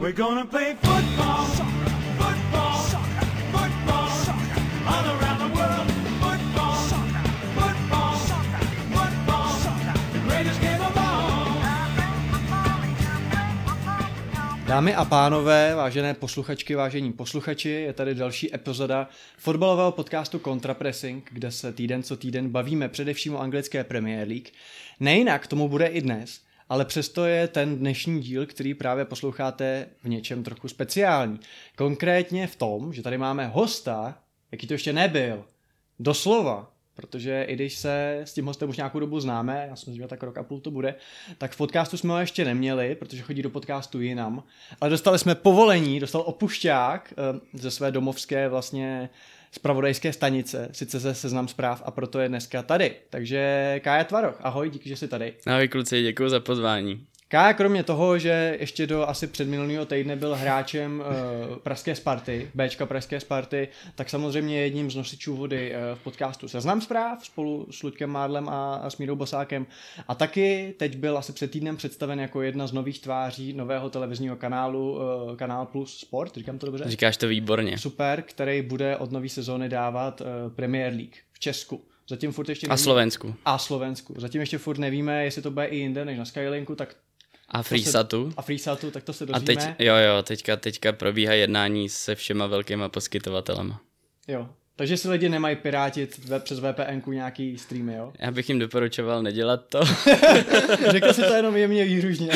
We're gonna play football. Dámy a pánové, vážené posluchačky, vážení posluchači, je tady další epizoda fotbalového podcastu Contrapressing, kde se týden co týden bavíme především o anglické Premier League. Nejinak tomu bude i dnes, ale přesto je ten dnešní díl, který právě posloucháte v něčem trochu speciální. Konkrétně v tom, že tady máme hosta, jaký to ještě nebyl, doslova, protože i když se s tím hostem už nějakou dobu známe, já jsem říkal, tak rok a půl to bude, tak v podcastu jsme ho ještě neměli, protože chodí do podcastu jinam, ale dostali jsme povolení, dostal opušťák eh, ze své domovské vlastně spravodajské stanice, sice ze seznam zpráv a proto je dneska tady. Takže Kája Tvaroch, ahoj, díky, že jsi tady. Ahoj kluci, děkuji za pozvání. Kája kromě toho, že ještě do asi předminulého týdne byl hráčem uh, Pražské Sparty, Bčka Pražské Sparty, tak samozřejmě je jedním z nosičů vody uh, v podcastu Seznam zpráv spolu s Luďkem Mádlem a, a s Mírou Bosákem. A taky teď byl asi před týdnem představen jako jedna z nových tváří nového televizního kanálu, uh, Kanál Plus Sport, říkám to dobře? Říkáš to výborně. Super, který bude od nové sezóny dávat uh, Premier League v Česku. Zatím furt ještě A Slovensku. A Slovensku. Zatím ještě furt nevíme, jestli to bude i jinde než na Skylinku, tak A Freesatu. a Freesatu, tak to se A dozvíme. teď, jo, jo, teďka, teďka probíhá jednání se všema velkýma poskytovatelema. Jo. Takže si lidi nemají pirátit ve, přes VPN nějaký streamy, jo? Já bych jim doporučoval nedělat to. Řekl si to jenom jemně výhružně.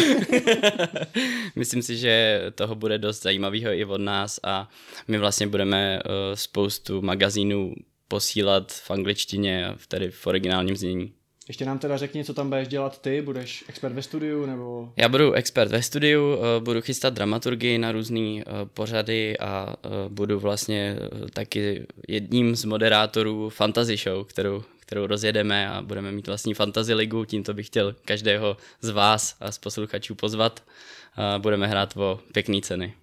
Myslím si, že toho bude dost zajímavého i od nás a my vlastně budeme uh, spoustu magazínů posílat v angličtině, a v- tedy v originálním znění. Ještě nám teda řekni, co tam budeš dělat ty, budeš expert ve studiu, nebo... Já budu expert ve studiu, eh, budu chystat dramaturgii na různé pořady a eh, budu vlastně eh, taky jedním z moderátorů fantasy show, kterou, kterou rozjedeme a budeme mít vlastní fantasy ligu. Tímto bych chtěl každého z vás a z posluchačů pozvat. Budeme hrát o pěkné ceny.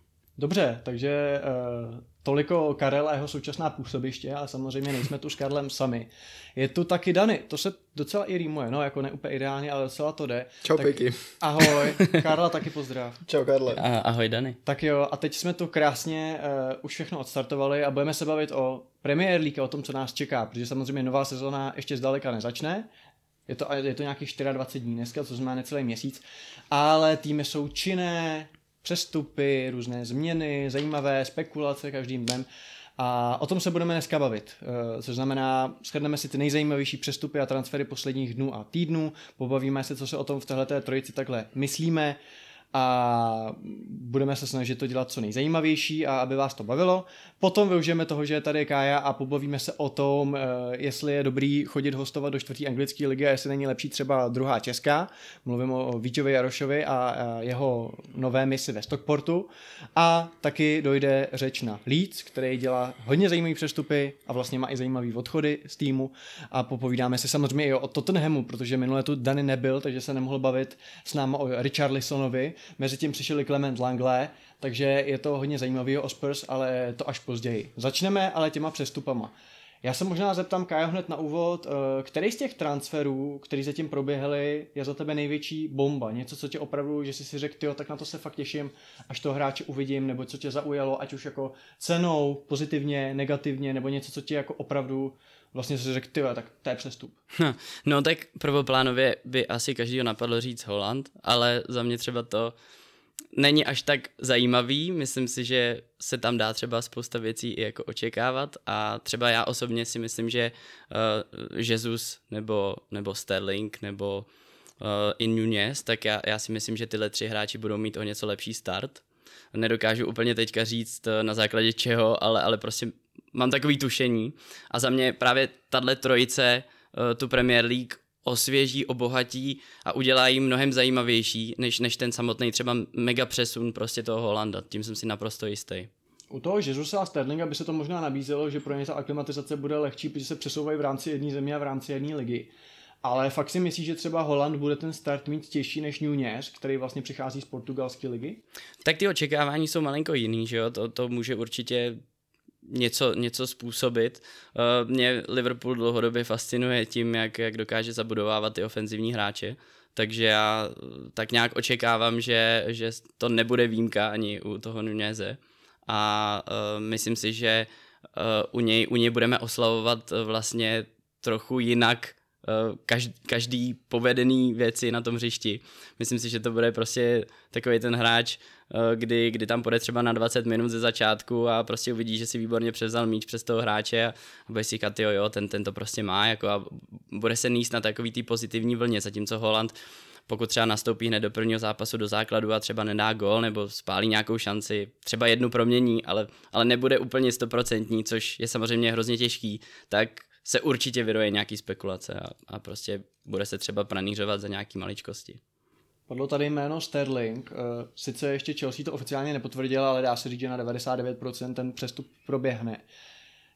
Dobře, takže uh, toliko Karel a jeho současná působiště, ale samozřejmě nejsme tu s Karlem sami. Je tu taky Dany, to se docela i rýmuje, no jako ne úplně ideálně, ale docela to jde. Čau, tak, Piky. Ahoj, Karla taky pozdrav. Čau, Karle. A, ahoj Dany. Tak jo, a teď jsme to krásně uh, už všechno odstartovali a budeme se bavit o Premier League a o tom, co nás čeká, protože samozřejmě nová sezóna ještě zdaleka nezačne. Je to, je to nějakých 24 dní dneska, co znamená necelý měsíc, ale týmy jsou činné, přestupy, různé změny, zajímavé spekulace každým dnem. A o tom se budeme dneska bavit, eh, což znamená, shrneme si ty nejzajímavější přestupy a transfery posledních dnů a týdnů, pobavíme se, co se o tom v této trojici takhle myslíme a budeme se snažit to dělat co nejzajímavější a aby vás to bavilo. Potom využijeme toho, že je tady Kája a pobavíme se o tom, eh, jestli je dobrý chodit hostovat do čtvrtý anglické ligy a jestli není lepší třeba druhá česká. Mluvím o Víťovi Jarošovi a jeho nové misi ve Stockportu. A taky dojde řeč na Leeds, který dělá hodně zajímavé přestupy a vlastně má i zajímavé odchody z týmu. A popovídáme si samozřejmě i o Tottenhamu, protože minule tu Dany nebyl, takže se nemohl bavit s námi o Richarlisonovi. Mezitím přišel i Clement Langley, takže je to hodně zajímavého o Spurs, ale to až později. Začneme ale těma přestupama. Já se možná zeptám Kájo hned na úvod, eh, který z těch transferů, který zatím proběhly, je za tebe největší bomba? Něco, co tě opravdu, že jsi si řekl, tyjo, tak na to se fakt těším, až toho hráče uvidím, nebo co tě zaujalo, ať už jako cenou, pozitivně, negativně, nebo něco, co tě jako opravdu vlastně si řekl, tyjo, tak to je přestup. Hm, No tak prvoplánově by asi každýho napadlo říct Holland, ale za mě třeba to není až tak zajímavý, myslím si, že se tam dá třeba spousta věcí i jako očekávat. A třeba já osobně si myslím, že uh, Jesus nebo, nebo Sterling nebo uh, i Nunez, tak já, já si myslím, že tyhle tři hráči budou mít o něco lepší start. Nedokážu úplně teďka říct eh, na základě čeho, ale, ale prostě mám takový tušení. A za mě právě tahle trojice uh, tu Premier League osvěží, obohatí a udělá ji mnohem zajímavější, než, než ten samotný třeba mega přesun prostě toho Holanda. Tím jsem si naprosto jistý. U toho Jezusa a Sterlinga by se to možná nabízelo, že pro ně ta aklimatizace bude lehčí, protože se přesouvají v rámci jedné země a v rámci jedné ligy. Ale fakt si myslíš, že třeba Holand bude ten start mít těžší než Nunez, který vlastně přichází z portugalské ligy? Tak ty očekávání jsou malinko jiný, že jo? To, to může určitě něco, něco způsobit. Uh, mě Liverpool dlouhodobě fascinuje tím, jak, jak dokáže zabudovávat ty ofenzivní hráče. takže já eh, tak nějak očekávám, že, že to nebude výjimka ani u toho Nuneze a uh, myslím si, že u, něj, u něj budeme oslavovat vlastně trochu jinak každý, každý povedený věci na tom hřišti. Myslím si, že to bude prostě takový ten hráč, kdy, kdy tam půjde třeba na 20 minut ze začátku a prostě uvidí, že si výborně převzal míč přes toho hráče a bude si říkat, jo, jo, ten, ten to prostě má jako a bude se níst na takový tý pozitivní vlně, zatímco Holland pokud třeba nastoupí hned do prvního zápasu do základu a třeba nedá gol nebo spálí nějakou šanci, třeba jednu promění, ale, ale nebude úplně stoprocentní, což je samozřejmě hrozně těžký, tak se určitě vyroje nějaký spekulace a, a prostě bude se třeba pranířovat za nějaký maličkosti. Padlo tady jméno Sterling, eh, sice ještě Chelsea to oficiálně nepotvrdila, ale dá se říct, že na 99% ten přestup proběhne.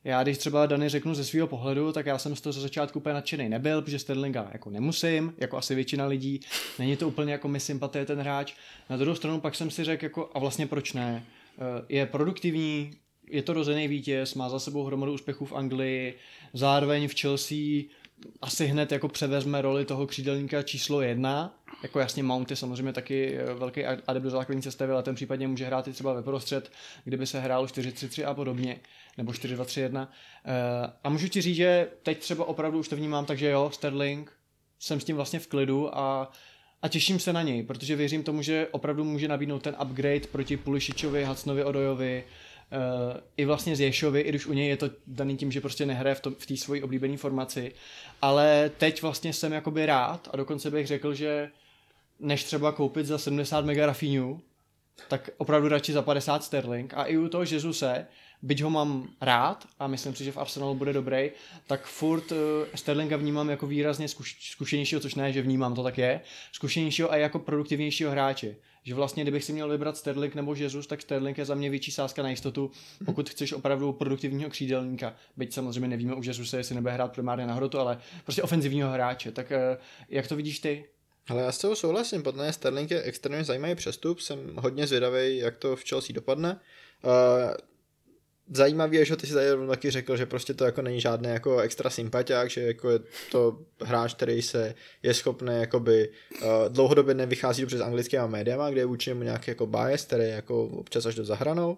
Já když třeba Dany řeknu ze svého pohledu, tak já jsem z toho ze začátku úplně nadšený nebyl, protože Sterlinga jako nemusím, jako asi většina lidí, není to úplně jako mi sympatie ten hráč. Na druhou stranu pak jsem si řekl, jako, a vlastně proč ne, eh, je produktivní, je to rozený vítěz, má za sebou hromadu úspěchů v Anglii, zároveň v Chelsea asi hned jako převezme roli toho křídelníka číslo jedna, jako jasně Mount je samozřejmě taky eh, velký adept do základní sestavy, ale ten případně může hrát i třeba ve prostřed, kdyby se hrálo 4-3-3 a podobně, nebo 4-2-3-1. Eh, a můžu ti říct, že teď třeba opravdu už to vnímám, takže jo, Sterling, jsem s tím vlastně v klidu a a těším se na něj, protože věřím tomu, že opravdu může nabídnout ten upgrade proti Pulišičovi, Hacnovi, Odojovi, uh, i vlastně z Ješovi, i když u něj je to daný tím, že prostě nehraje v, tom, v té svojí oblíbené formaci. Ale teď vlastně jsem jakoby rád a dokonce bych řekl, že než třeba koupit za 70 mega Rafinhu, tak opravdu radši za 50 sterling. A i u toho Jezuse, byť ho mám rád a myslím si, že v Arsenalu bude dobrý, tak furt uh, Sterlinga vnímám jako výrazně zkuš, zkušenějšího, což ne, že vnímám, to tak je, zkušenějšího a jako produktivnějšího hráče. Že vlastně, kdybych si měl vybrat Sterling nebo Jesus, tak Sterling je za mě větší sázka na jistotu, pokud chceš opravdu produktivního křídelníka. Byť samozřejmě nevíme u Jesuse, jestli nebude hrát primárně na hrotu, ale prostě ofenzivního hráče. Tak uh, jak to vidíš ty? Ale já s toho souhlasím, podle Sterling je extrémně zajímavý přestup, jsem hodně zvědavý, jak to v Chelsea dopadne. Zajímavý je, že ty si tady taky řekl, že prostě to jako není žádný jako extra sympatiák, že jako je to hráč, který se je schopný jakoby uh, dlouhodobě nevychází dobře s anglickými médiama, kde je vůči němu nějaký jako bias, který je jako občas až do zahranou,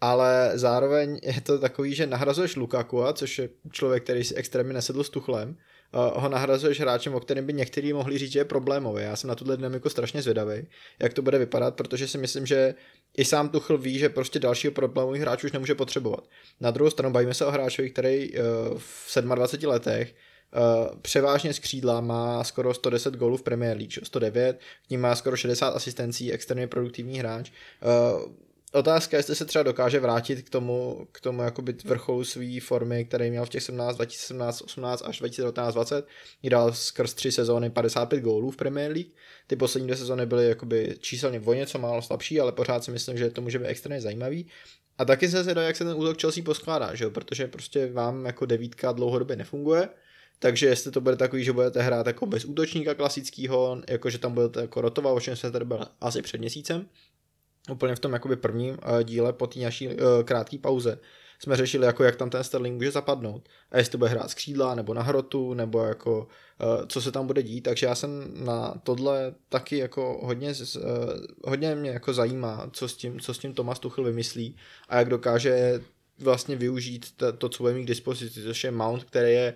ale zároveň je to takový, že nahrazuješ Lukaku, což je člověk, který si extrémně nesedl s Tuchlem, ho nahrazuješ hráčem, o kterém by někteří mohli říct, že je problémový. Já jsem na tuhle dynamiku strašně zvědavý, jak to bude vypadat, protože si myslím, že i sám Tuchl ví, že prostě dalšího problémový hráč už nemůže potřebovat. Na druhou stranu bavíme se o hráčovi, který uh, v 27 letech Uh, převážně z křídla má skoro 110 gólů v Premier League, 109, k ním má skoro 60 asistencí, extrémně produktivní hráč. Otázka, jestli se třeba dokáže vrátit k tomu, k tomu jakoby vrcholu své formy, který měl v těch 17, 2017, 18 až 2019, 20, kdy dal skrz tři sezóny 55 gólů v Premier League. Ty poslední dvě sezóny byly jakoby číselně o něco málo slabší, ale pořád si myslím, že to může být extrémně zajímavý. A taky se zvědá, jak se ten útok Chelsea poskládá, že jo? protože prostě vám jako devítka dlouhodobě nefunguje, takže jestli to bude takový, že budete hrát jako bez útočníka klasického, jako že tam budete jako rotovat, o čem jsme tady byl asi před měsícem, úplně v tom jakoby prvním eh, díle po té naší uh, krátké pauze jsme řešili, jako jak tam ten Sterling může zapadnout a jestli bude hrát z křídla nebo na hrotu, nebo jako uh, co se tam bude dít, takže já jsem na tohle taky jako hodně, hodně mě jako zajímá, co s tím, co s tím Tomas Tuchel vymyslí a jak dokáže vlastně využít to, to co bude mít k dispozici, což je Mount, který je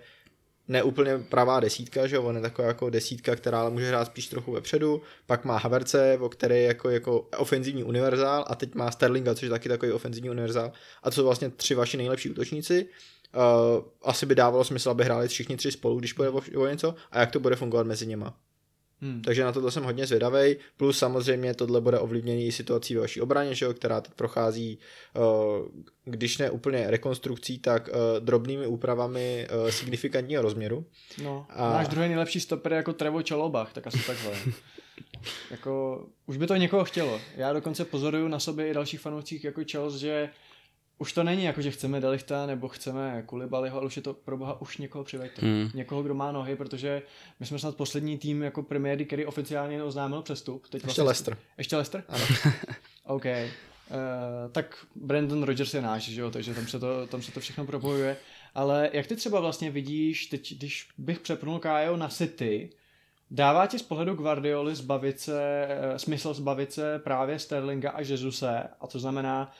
neúplně pravá desítka, že on je taková jako desítka, která ale může hrát spíš trochu vepředu, pak má Haverce, o který je jako, jako ofenzivní univerzál a teď má Sterlinga, což je taky takový ofenzivní univerzál a to jsou vlastně tři vaši nejlepší útočníci. Uh, asi by dávalo smysl, aby hráli všichni tři spolu, když bude o, o něco a jak to bude fungovat mezi něma. Hmm. Takže na tohle jsem hodně zvědavý. Plus samozřejmě tohle bude ovlivněný i situací ve vaší obraně, že jo, která teď prochází, uh, když ne úplně rekonstrukcí, tak uh, drobnými úpravami uh, signifikantního rozměru. No, a... náš druhý nejlepší stoper je jako Trevo Čalobach, tak asi takhle. jako, už by to někoho chtělo. Já dokonce pozoruju na sobě i dalších fanoucích jako Chelsea, že už to není jako, že chceme Delichta nebo chceme Kulibaliho, ale už je to pro boha už někoho přiveďte. Hmm. Někoho, kdo má nohy, protože my jsme snad poslední tým jako premiéry, který oficiálně oznámil přestup. Teď ještě vlastně, Leicester. Ještě Leicester? Ano. OK. Uh, tak Brandon Rogers je náš, že jo, takže tam se, to, tam se to všechno propojuje. Ale jak ty třeba vlastně vidíš, teď, když bych přepnul Kájo na City, Dává ti z pohledu Guardioli zbavit se, eh, smysl zbavit se právě Sterlinga a Jesuse a to znamená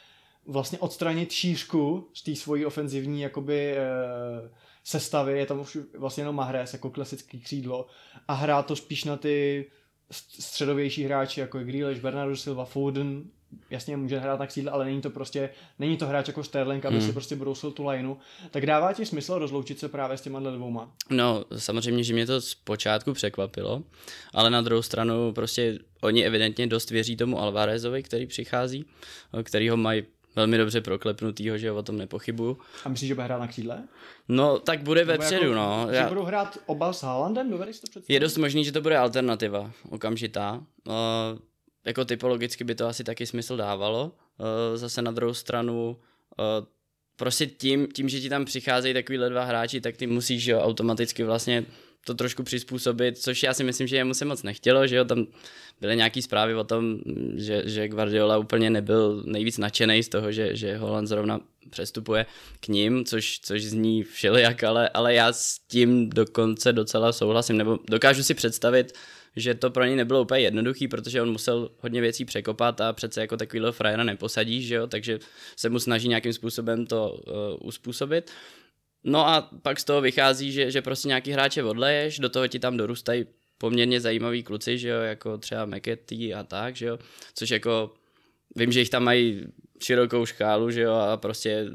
vlastně odstranit šířku z té svojí ofenzivní jakoby eh, sestavy, je tam už vlastně jenom Mahrez jako klasický křídlo a hrá to spíš na ty st- středovější hráči, jako je Grealish, Bernardo Silva, Foden, jasně může hrát na křídle, ale není to prostě, není to hráč jako Sterling, aby Hmm. si prostě brousil tu lineu, tak dává ti smysl rozloučit se právě s těma dvouma. No, samozřejmě, že mě to zpočátku překvapilo, ale na druhou stranu prostě oni evidentně dost věří tomu Alvarezovi, který přichází, který ho mají velmi dobře proklepnutýho, že o tom nepochybuju. A myslíš, že bude hrát na křídle? No, tak bude Nebo vepředu, jako, no. Že Já, budou hrát oba s Haalandem, dovedeš to představit? je dost možný, že to bude alternativa, okamžitá. Uh, jako typologicky by to asi taky smysl dávalo. Uh, zase na druhou stranu, uh, prostě tím, tím, že ti tam přicházejí takovýhle dva hráči, tak ty musíš jo, automaticky vlastně to trošku přizpůsobit, což já si myslím, že jemu se moc nechtělo, že jo, tam byly nějaký zprávy o tom, že, že Guardiola úplně nebyl nejvíc nadšený z toho, že, že Holland zrovna přestupuje k ním, což, což zní všelijak, ale, ale já s tím dokonce docela souhlasím, nebo dokážu si představit, že to pro něj nebylo úplně jednoduchý, protože on musel hodně věcí překopat a přece jako takovýhle frajera neposadíš, že jo, takže se mu snaží nějakým způsobem to uh, uspůsobit. No a pak z toho vychází, že, že prostě nějaký hráče odleješ, do toho ti tam dorůstají poměrně zajímaví kluci, že jo, jako třeba McAtee a tak, že jo, což jako, vím, že jich tam mají širokou škálu, že jo, a prostě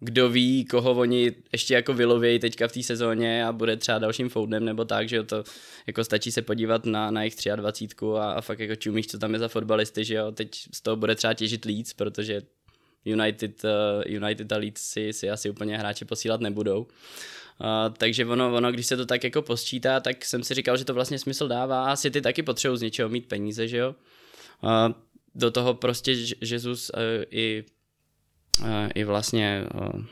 kdo ví, koho oni ještě jako vylovějí teďka v té sezóně a bude třeba dalším foudem nebo tak, že jo, to jako stačí se podívat na, na jejich 23 a, a fakt jako čumíš, co tam je za fotbalisty, že jo, teď z toho bude třeba těžit Leeds, protože United, uh, United a Leeds si, si asi úplně hráče posílat nebudou. Uh, takže ono, ono, když se to tak jako posčítá, tak jsem si říkal, že to vlastně smysl dává a City taky potřebují z něčeho mít peníze, že jo. Uh, do toho prostě Jesus uh, i, uh, i vlastně, uh,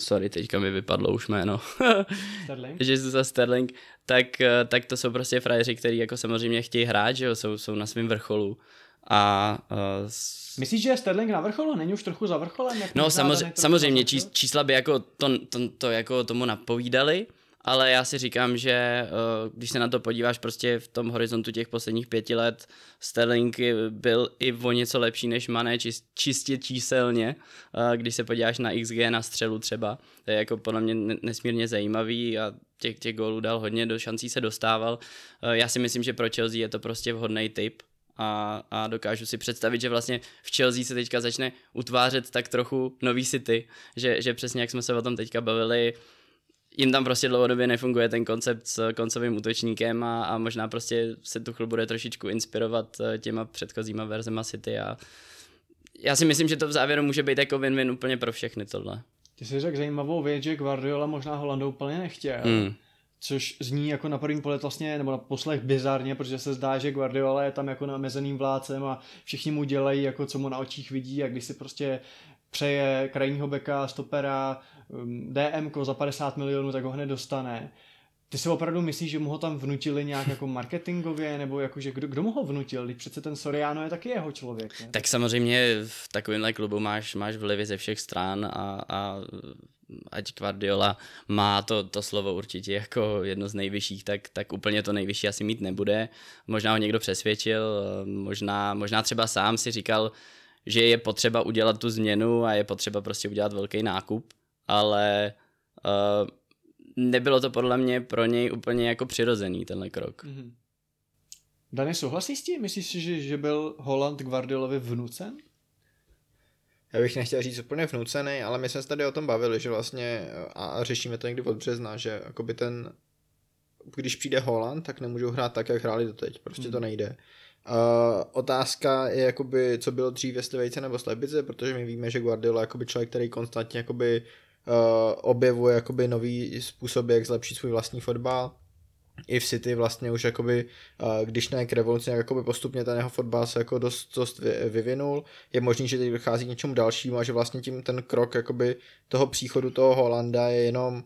sorry, teďka mi vypadlo už jméno, Sterling? Jesus a Sterling, tak, tak to jsou prostě frajeři, kteří jako samozřejmě chtějí hrát, že jo, jsou, jsou na svém vrcholu. A uh, Myslíš, že je Sterling na vrcholu? Není už trochu za vrcholem? No samozřejmě, samozřejmě čís, čísla by jako to, to, to jako tomu napovídali, ale já si říkám, že eh, když se na to podíváš prostě v tom horizontu těch posledních pěti let, Sterling byl i o něco lepší než Mané, čist, čistě číselně, eh, když se podíváš na XG na střelu třeba, to je jako podle mě ne- nesmírně zajímavý a těch, těch gólů dal hodně, do šancí se dostával. Eh, Já si myslím, že pro Chelsea je to prostě vhodný typ, a, a dokážu si představit, že vlastně v Chelsea se teďka začne utvářet tak trochu nový City, že, že přesně jak jsme se o tom teďka bavili, jim tam prostě dlouhodobě nefunguje ten koncept s koncovým útočníkem a, a možná prostě se Tuchl bude trošičku inspirovat eh, těma předchozíma verzema City a já si myslím, že to v závěru může být jako win-win úplně pro všechny tohle. Ty jsi řekl zajímavou věc, že Guardiola možná Holandu úplně nechtěl. Mm. Což zní jako na první pohled vlastně, nebo na poslech bizarně, protože se zdá, že Guardiola je tam jako namezeným vládcem a všichni mu dělají jako co mu na očích vidí a když si prostě přeje krajního beka, stopera, um, DM za 50 milionů, tak ho hned dostane. Ty si opravdu myslíš, že mu ho tam vnutili nějak jako marketingově, nebo jako, že kdo, kdo mu ho vnutil? Teď přece ten Soriano je taky jeho člověk. Ne? Tak samozřejmě v takovémhle klubu máš, máš vlivy ze všech stran a, a ať Guardiola má to, to slovo určitě jako jedno z nejvyšších, tak, tak úplně to nejvyšší asi mít nebude. Možná ho někdo přesvědčil, možná, možná třeba sám si říkal, že je potřeba udělat tu změnu a je potřeba prostě udělat velký nákup, ale uh, nebylo to podle mě pro něj úplně jako přirozený tenhle krok. Mhm. Dany, souhlasí s tím? Myslíš si, že, že byl Holland Guardiolovi vnucen? Já bych nechtěl říct úplně vnucený, ale my jsme se tady o tom bavili, že vlastně, a, řešíme to někdy od března, že jakoby ten, když přijde Holland, tak nemůžou hrát tak, jak hráli doteď, prostě Hmm. to nejde. Uh, otázka je jakoby, co bylo dřív, jestli vejce nebo slepice, protože my víme, že Guardiola je jakoby člověk, který konstantně jakoby, uh, objevuje jakoby nový způsoby, jak zlepšit svůj vlastní fotbal. I v City vlastně už jakoby, uh, když ne k revoluci, jak jakoby postupně ten jeho fotbal se jako dost, dost vy- vyvinul. Je možný, že teď dochází k něčemu dalšímu a že vlastně tím ten krok jakoby toho příchodu toho Holanda je jenom uh,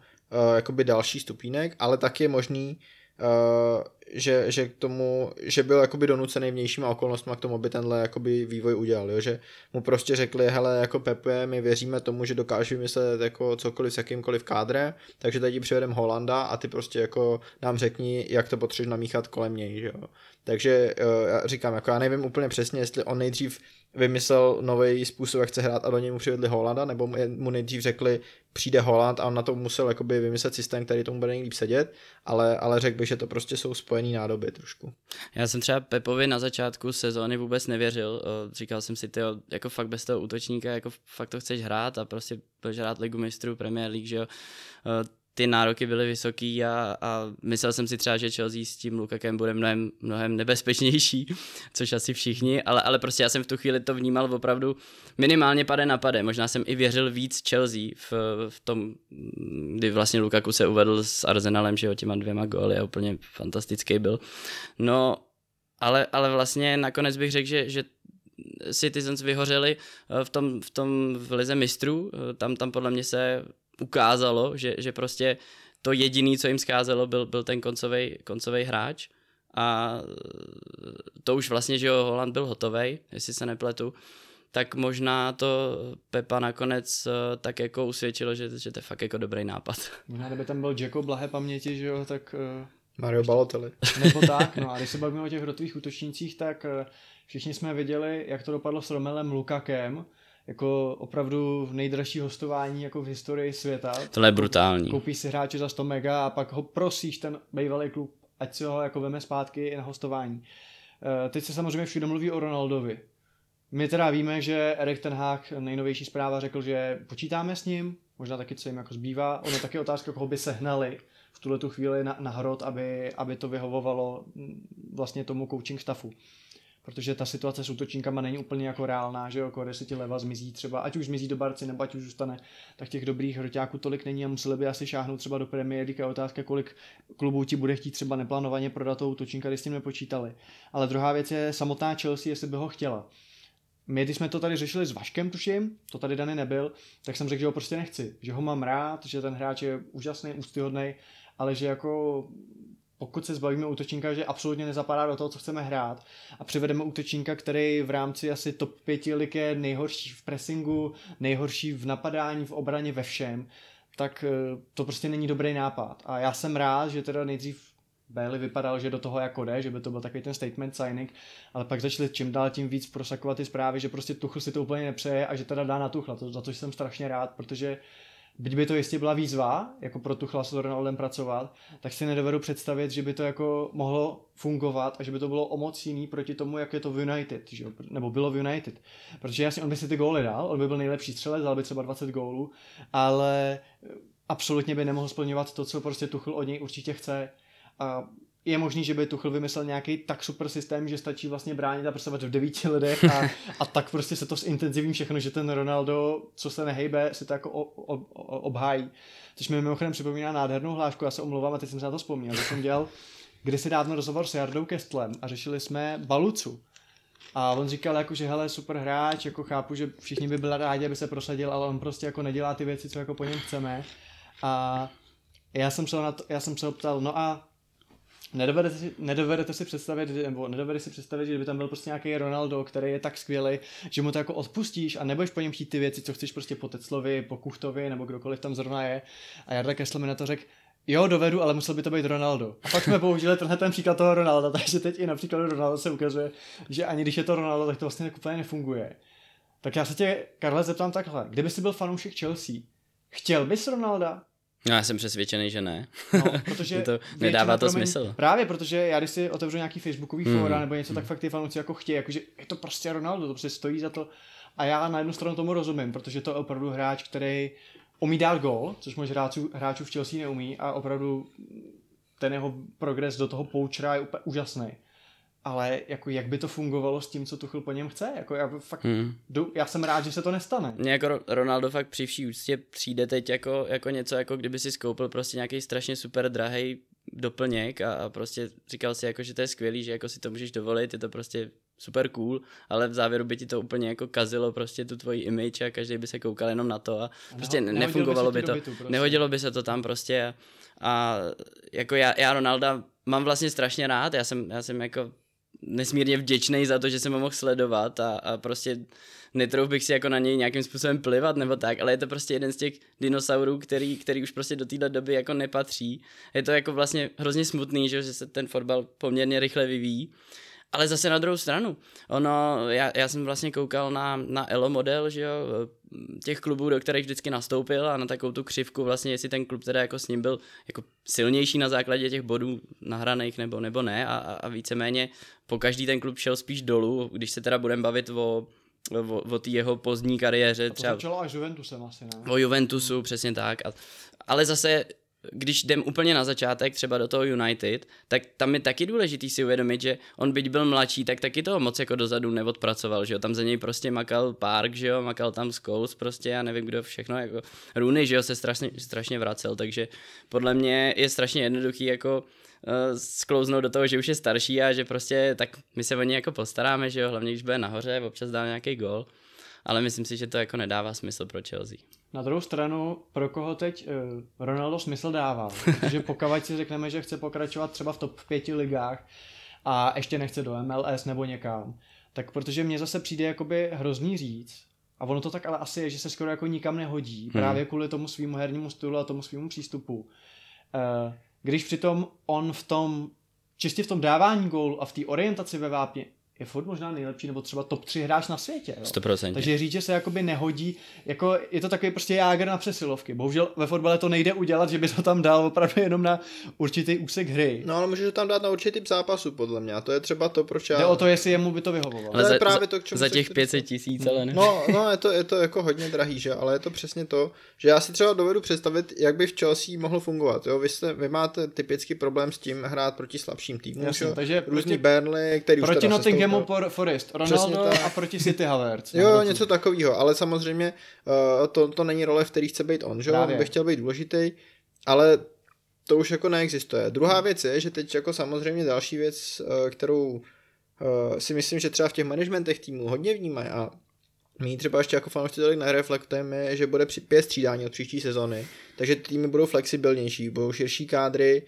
jakoby další stupínek, ale taky je možný, uh, že, že k tomu, že byl jakoby donucený vnějšíma okolnostmi k tomu, aby tenhle jakoby vývoj udělal, jo? že mu prostě řekli, hele, jako Pepe, my věříme tomu, že dokáže vymyslet jako cokoliv s jakýmkoliv kádrem, takže tady ti přivedeme Holanda a ty prostě jako nám řekni, jak to potřebuješ namíchat kolem něj, že jo. Takže uh, já říkám, jako já nevím úplně přesně, jestli on nejdřív vymyslel nový způsob, jak chce hrát a do něj mu přivedli Holanda, nebo mu nejdřív řekli, přijde Holand a on na to musel jakoby vymyslet systém, který tomu bude nejlíp sedět, ale, ale řekl bych, že to prostě jsou spojený nádoby trošku. Já jsem třeba Pepovi na začátku sezóny vůbec nevěřil. O, Říkal jsem si, ty jako fakt bez toho útočníka, jako fakt to chceš hrát a prostě budeš hrát Ligu mistrů, Premier League, že jo. Ty nároky byly vysoký a, a myslel jsem si třeba, že Chelsea s tím Lukakem bude mnohem, mnohem nebezpečnější, což asi všichni, ale, ale prostě já jsem v tu chvíli to vnímal opravdu minimálně pade na pade. Možná jsem i věřil víc Chelsea v, v tom, kdy vlastně Lukaku se uvedl s Arsenalem, že jo, těma dvěma góly a úplně fantastický byl. No, ale, ale vlastně nakonec bych řekl, že, že Citizens vyhořeli v tom, v tom v lize mistrů, tam, tam podle mě se ukázalo, že, že prostě to jediný, co jim scházelo, byl, byl ten koncový koncový hráč a to už vlastně, že jo, Holand byl hotový, jestli se nepletu, tak možná to Pepa nakonec uh, tak jako usvědčilo, že, že to je fakt jako dobrý nápad. Možná, kdyby tam byl Jacko blahé paměti, že jo, tak... Uh, Mario Balotelli. Nebo tak, no a když se bavíme o těch rotových útočnících, tak uh, všichni jsme viděli, jak to dopadlo s Romelem Lukakem, jako opravdu nejdražší hostování jako v historii světa. To je brutální. Koupíš si hráče za 100 mega a pak ho prosíš ten bývalý klub, ať si ho jako veme zpátky na hostování. Uh, teď se samozřejmě všude mluví o Ronaldovi. My teda víme, že Erik ten Hag, nejnovější zpráva, řekl, že počítáme s ním, možná taky co jim jako zbývá. Ono taky otázka, koho by sehnali v tuhle tu chvíli na, na hrot, aby, aby to vyhovovalo vlastně tomu coaching staffu protože ta situace s útočníkama není úplně jako reálná, že jo, jako si ti leva zmizí třeba, ať už zmizí do Barci, nebo ať už zůstane, tak těch dobrých hroťáků tolik není a museli by asi šáhnout třeba do Premier League a otázka, kolik klubů ti bude chtít třeba neplánovaně prodat toho útočníka, když s tím nepočítali. Ale druhá věc je samotná Chelsea, jestli by ho chtěla. My, když jsme to tady řešili s Vaškem, tuším, to tady Dany nebyl, tak jsem řekl, že ho prostě nechci, že ho mám rád, že ten hráč je úžasný, úctyhodný, ale že jako pokud se zbavíme útočníka, že absolutně nezapadá do toho, co chceme hrát a přivedeme útočníka, který v rámci asi top 5 lik je nejhorší v pressingu, nejhorší v napadání, v obraně, ve všem, tak eh, to prostě není dobrý nápad. A já jsem rád, že teda nejdřív Bailey vypadal, že do toho jako jde, že by to byl takový ten statement signing, ale pak začali čím dál tím víc prosakovat ty zprávy, že prostě Tuchl si to úplně nepřeje a že teda dá na Tuchla, to, za to jsem strašně rád, protože byť by to jistě byla výzva, jako pro Tuchla s Ronaldem pracovat, tak si nedovedu představit, že by to jako mohlo fungovat a že by to bylo o moc jiný proti tomu, jak je to v United, že nebo bylo v United. Protože jasně, on by si ty góly dal, on by byl nejlepší střelec, dal by třeba 20 gólů, ale absolutně by nemohl splňovat to, co prostě Tuchl od něj určitě chce. A je možný, že by Tuchl vymyslel nějaký tak super systém, že stačí vlastně bránit a prostě v devíti lidech a, a tak prostě se to zintenzivní všechno, že ten Ronaldo, co se nehejbe, si to jako o, o, o, obhájí. Což mi mimochodem připomíná nádhernou hlášku, já se omlouvám a teď jsem se na to vzpomněl, že jsem dělal kdysi dávno rozhovor s Jardou Kestlem a řešili jsme Balucu. A on říkal jako, že hele, super hráč, jako chápu, že všichni by byli rádi, aby se prosadil, ale on prostě jako nedělá ty věci, co jako po něm chceme. A já jsem se, na to, já jsem se optal, no a Nedovedete si, nedovedete si představit, nebo nedovedete si představit, že by tam byl prostě nějaký Ronaldo, který je tak skvělý, že mu to jako odpustíš a nebudeš po něm chtít ty věci, co chceš prostě po Teclovi, po Kuchtovi nebo kdokoliv tam zrovna je. A Jarda Kessler mi na to řekl, jo, dovedu, ale musel by to být Ronaldo. A pak jsme použili tenhle ten příklad toho Ronalda, takže teď i na příkladu Ronaldo se ukazuje, že ani když je to Ronaldo, tak to vlastně tak úplně nefunguje. Tak já se tě, Karle, zeptám takhle. Kdyby jsi byl fanoušek Chelsea, chtěl bys Ronalda? No, já jsem přesvědčený, že ne. No, protože to nedává to promiň, smysl. Právě protože já když si otevřu nějaký facebookový Hmm. fóra nebo něco, tak fakt ty fanoušci jako chtějí, jakože je to prostě Ronaldo, to prostě stojí za to. A já na jednu stranu tomu rozumím, protože to je opravdu hráč, který umí dát gól, což moc hráčů, hráčů v Chelsea neumí a opravdu ten jeho progres do toho poučera je úplně úžasný. Ale jako jak by to fungovalo s tím, co Tuchel po něm chce? Jako já fakt Hmm. jdu, já jsem rád, že se to nestane. Mně jako Ro- Ronaldo fakt při vší úctě přijde teď jako, jako něco, jako kdyby si skoupil prostě nějaký strašně super drahý doplněk a, a prostě říkal si jako, že to je skvělý, že jako si to můžeš dovolit, je to prostě super cool, ale v závěru by ti to úplně jako kazilo prostě tu tvoji image a každý by se koukal jenom na to a prostě nehodil by nefungovalo by ti to, bytu prostě. nehodilo by se to tam prostě a, a jako já, já Ronalda mám vlastně strašně rád, já jsem, já jsem jako nesmírně vděčný za to, že jsem ho mohl sledovat a, a prostě netrouf bych si jako na něj nějakým způsobem plivat nebo tak, ale je to prostě jeden z těch dinosaurů, který, který už prostě do téhle doby jako nepatří. Je to jako vlastně hrozně smutný, že, že se ten fotbal poměrně rychle vyvíjí. Ale zase na druhou stranu, ono, já, já jsem vlastně koukal na, na Elo model, že jo, těch klubů, do kterých vždycky nastoupil a na takovou tu křivku vlastně, jestli ten klub teda jako s ním byl jako silnější na základě těch bodů nahraných nebo, nebo ne a, a, a víceméně po každý ten klub šel spíš dolů, když se teda budeme bavit o o, o té jeho pozdní kariéře. To Třeba začalo až Juventusem asi, ne? o Juventusu, přesně tak. A, ale zase když jdem úplně na začátek, třeba do toho United, tak tam je taky důležitý si uvědomit, že on byť byl mladší, tak taky toho moc jako dozadu neodpracoval, že jo, tam za něj prostě makal Park, že jo, makal tam Scholes prostě, já nevím kdo všechno, jako Rooney, že jo, se strašně, strašně vracel, takže podle mě je strašně jednoduchý jako uh, sklouznout do toho, že už je starší a že prostě tak my se o něj jako postaráme, že jo, hlavně když bude nahoře, občas dá nějaký gol, ale myslím si, že to jako nedává smysl pro Chelsea. Na druhou stranu, pro koho teď uh, Ronaldo smysl dává, protože pokud si řekneme, že chce pokračovat třeba v top 5 ligách a ještě nechce do MLS nebo někam, tak protože mně zase přijde jakoby hrozný říct, a ono to tak ale asi je, že se skoro jako nikam nehodí, hmm. právě kvůli tomu svýmu hernímu stylu a tomu svýmu přístupu. Uh, když přitom on v tom, čistě v tom dávání gólu a v té orientaci ve vápně je furt možná nejlepší, nebo třeba top 3 hráč na světě. Jo? 100%. Takže říct, že se jakoby nehodí, jako je to takový prostě jágr na přesilovky. Bohužel ve fotbale to nejde udělat, že by to tam dal opravdu jenom na určitý úsek hry. No ale můžeš to tam dát na určitý typ zápasu, podle mě. A to je třeba to, proč já... Jde o to, jestli jemu by to vyhovovalo. ale to je za, právě to, k čemu za těch chci 500 tisíc, ale ne. No, no je, to, je to jako hodně drahý, že? Ale je to přesně to, že já si třeba dovedu představit, jak by v Chelsea mohl fungovat. Jo? Vy, jste, vy máte typický problém s tím hrát proti slabším týmům. Jasně, takže Různý prostě Burnley, který už Proti teda Sestoupil. por- Forest, Ronaldo tak. a proti City Havertz. Jo, hrotu. něco takového, ale samozřejmě uh, to, to není role, v který chce být on, že? Právě. On by chtěl být důležitý, ale to už jako neexistuje. Druhá věc je, že teď jako samozřejmě další věc, uh, kterou uh, si myslím, že třeba v těch managementech týmů hodně vnímají a my třeba ještě jako fanoušci tolik nereflektujeme, je, že bude při pět střídání od příští sezony, takže ty týmy budou flexibilnější, budou širší kádry,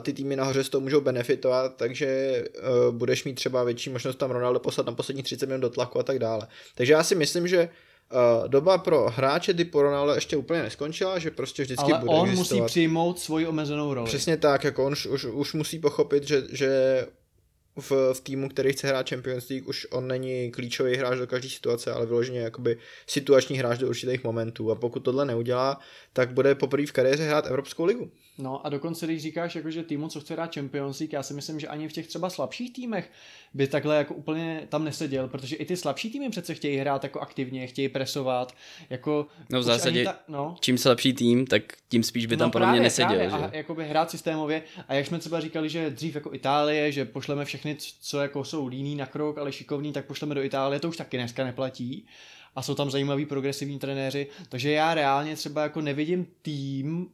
ty týmy nahoře z toho můžou benefitovat, takže uh, budeš mít třeba větší možnost tam Ronaldo poslat na poslední 30 minut do tlaku a tak dále. Takže já si myslím, že uh, doba pro hráče typu Ronaldo ještě úplně neskončila, že prostě vždycky Ale bude on existovat. musí přijmout svoji omezenou roli. Přesně tak, jako on už, už, už musí pochopit, že, že v, v týmu, který chce hrát Champions League, už on není klíčový hráč do každé situace, ale vyloženě jakoby situační hráč do určitých momentů. A pokud tohle neudělá, tak bude poprvé v kariéře hrát Evropskou ligu. No a dokonce, když říkáš, jako, že týmu, co chce hrát Champions League, já si myslím, že ani v těch třeba slabších týmech by takhle jako úplně tam neseděl, protože i ty slabší týmy přece chtějí hrát jako aktivně, chtějí presovat, jako... No v zásadě, Ta, no, čím slabší tým, tak tím spíš by tam no podle mě neseděl. právě, že? a jakoby hrát systémově a jak jsme třeba říkali, že dřív jako Itálie, že pošleme všechny, co jako jsou líní na krok, ale šikovní, tak pošleme do Itálie, to už taky dneska neplatí a jsou tam zajímaví progresivní trenéři, takže já reálně třeba jako nevidím tým,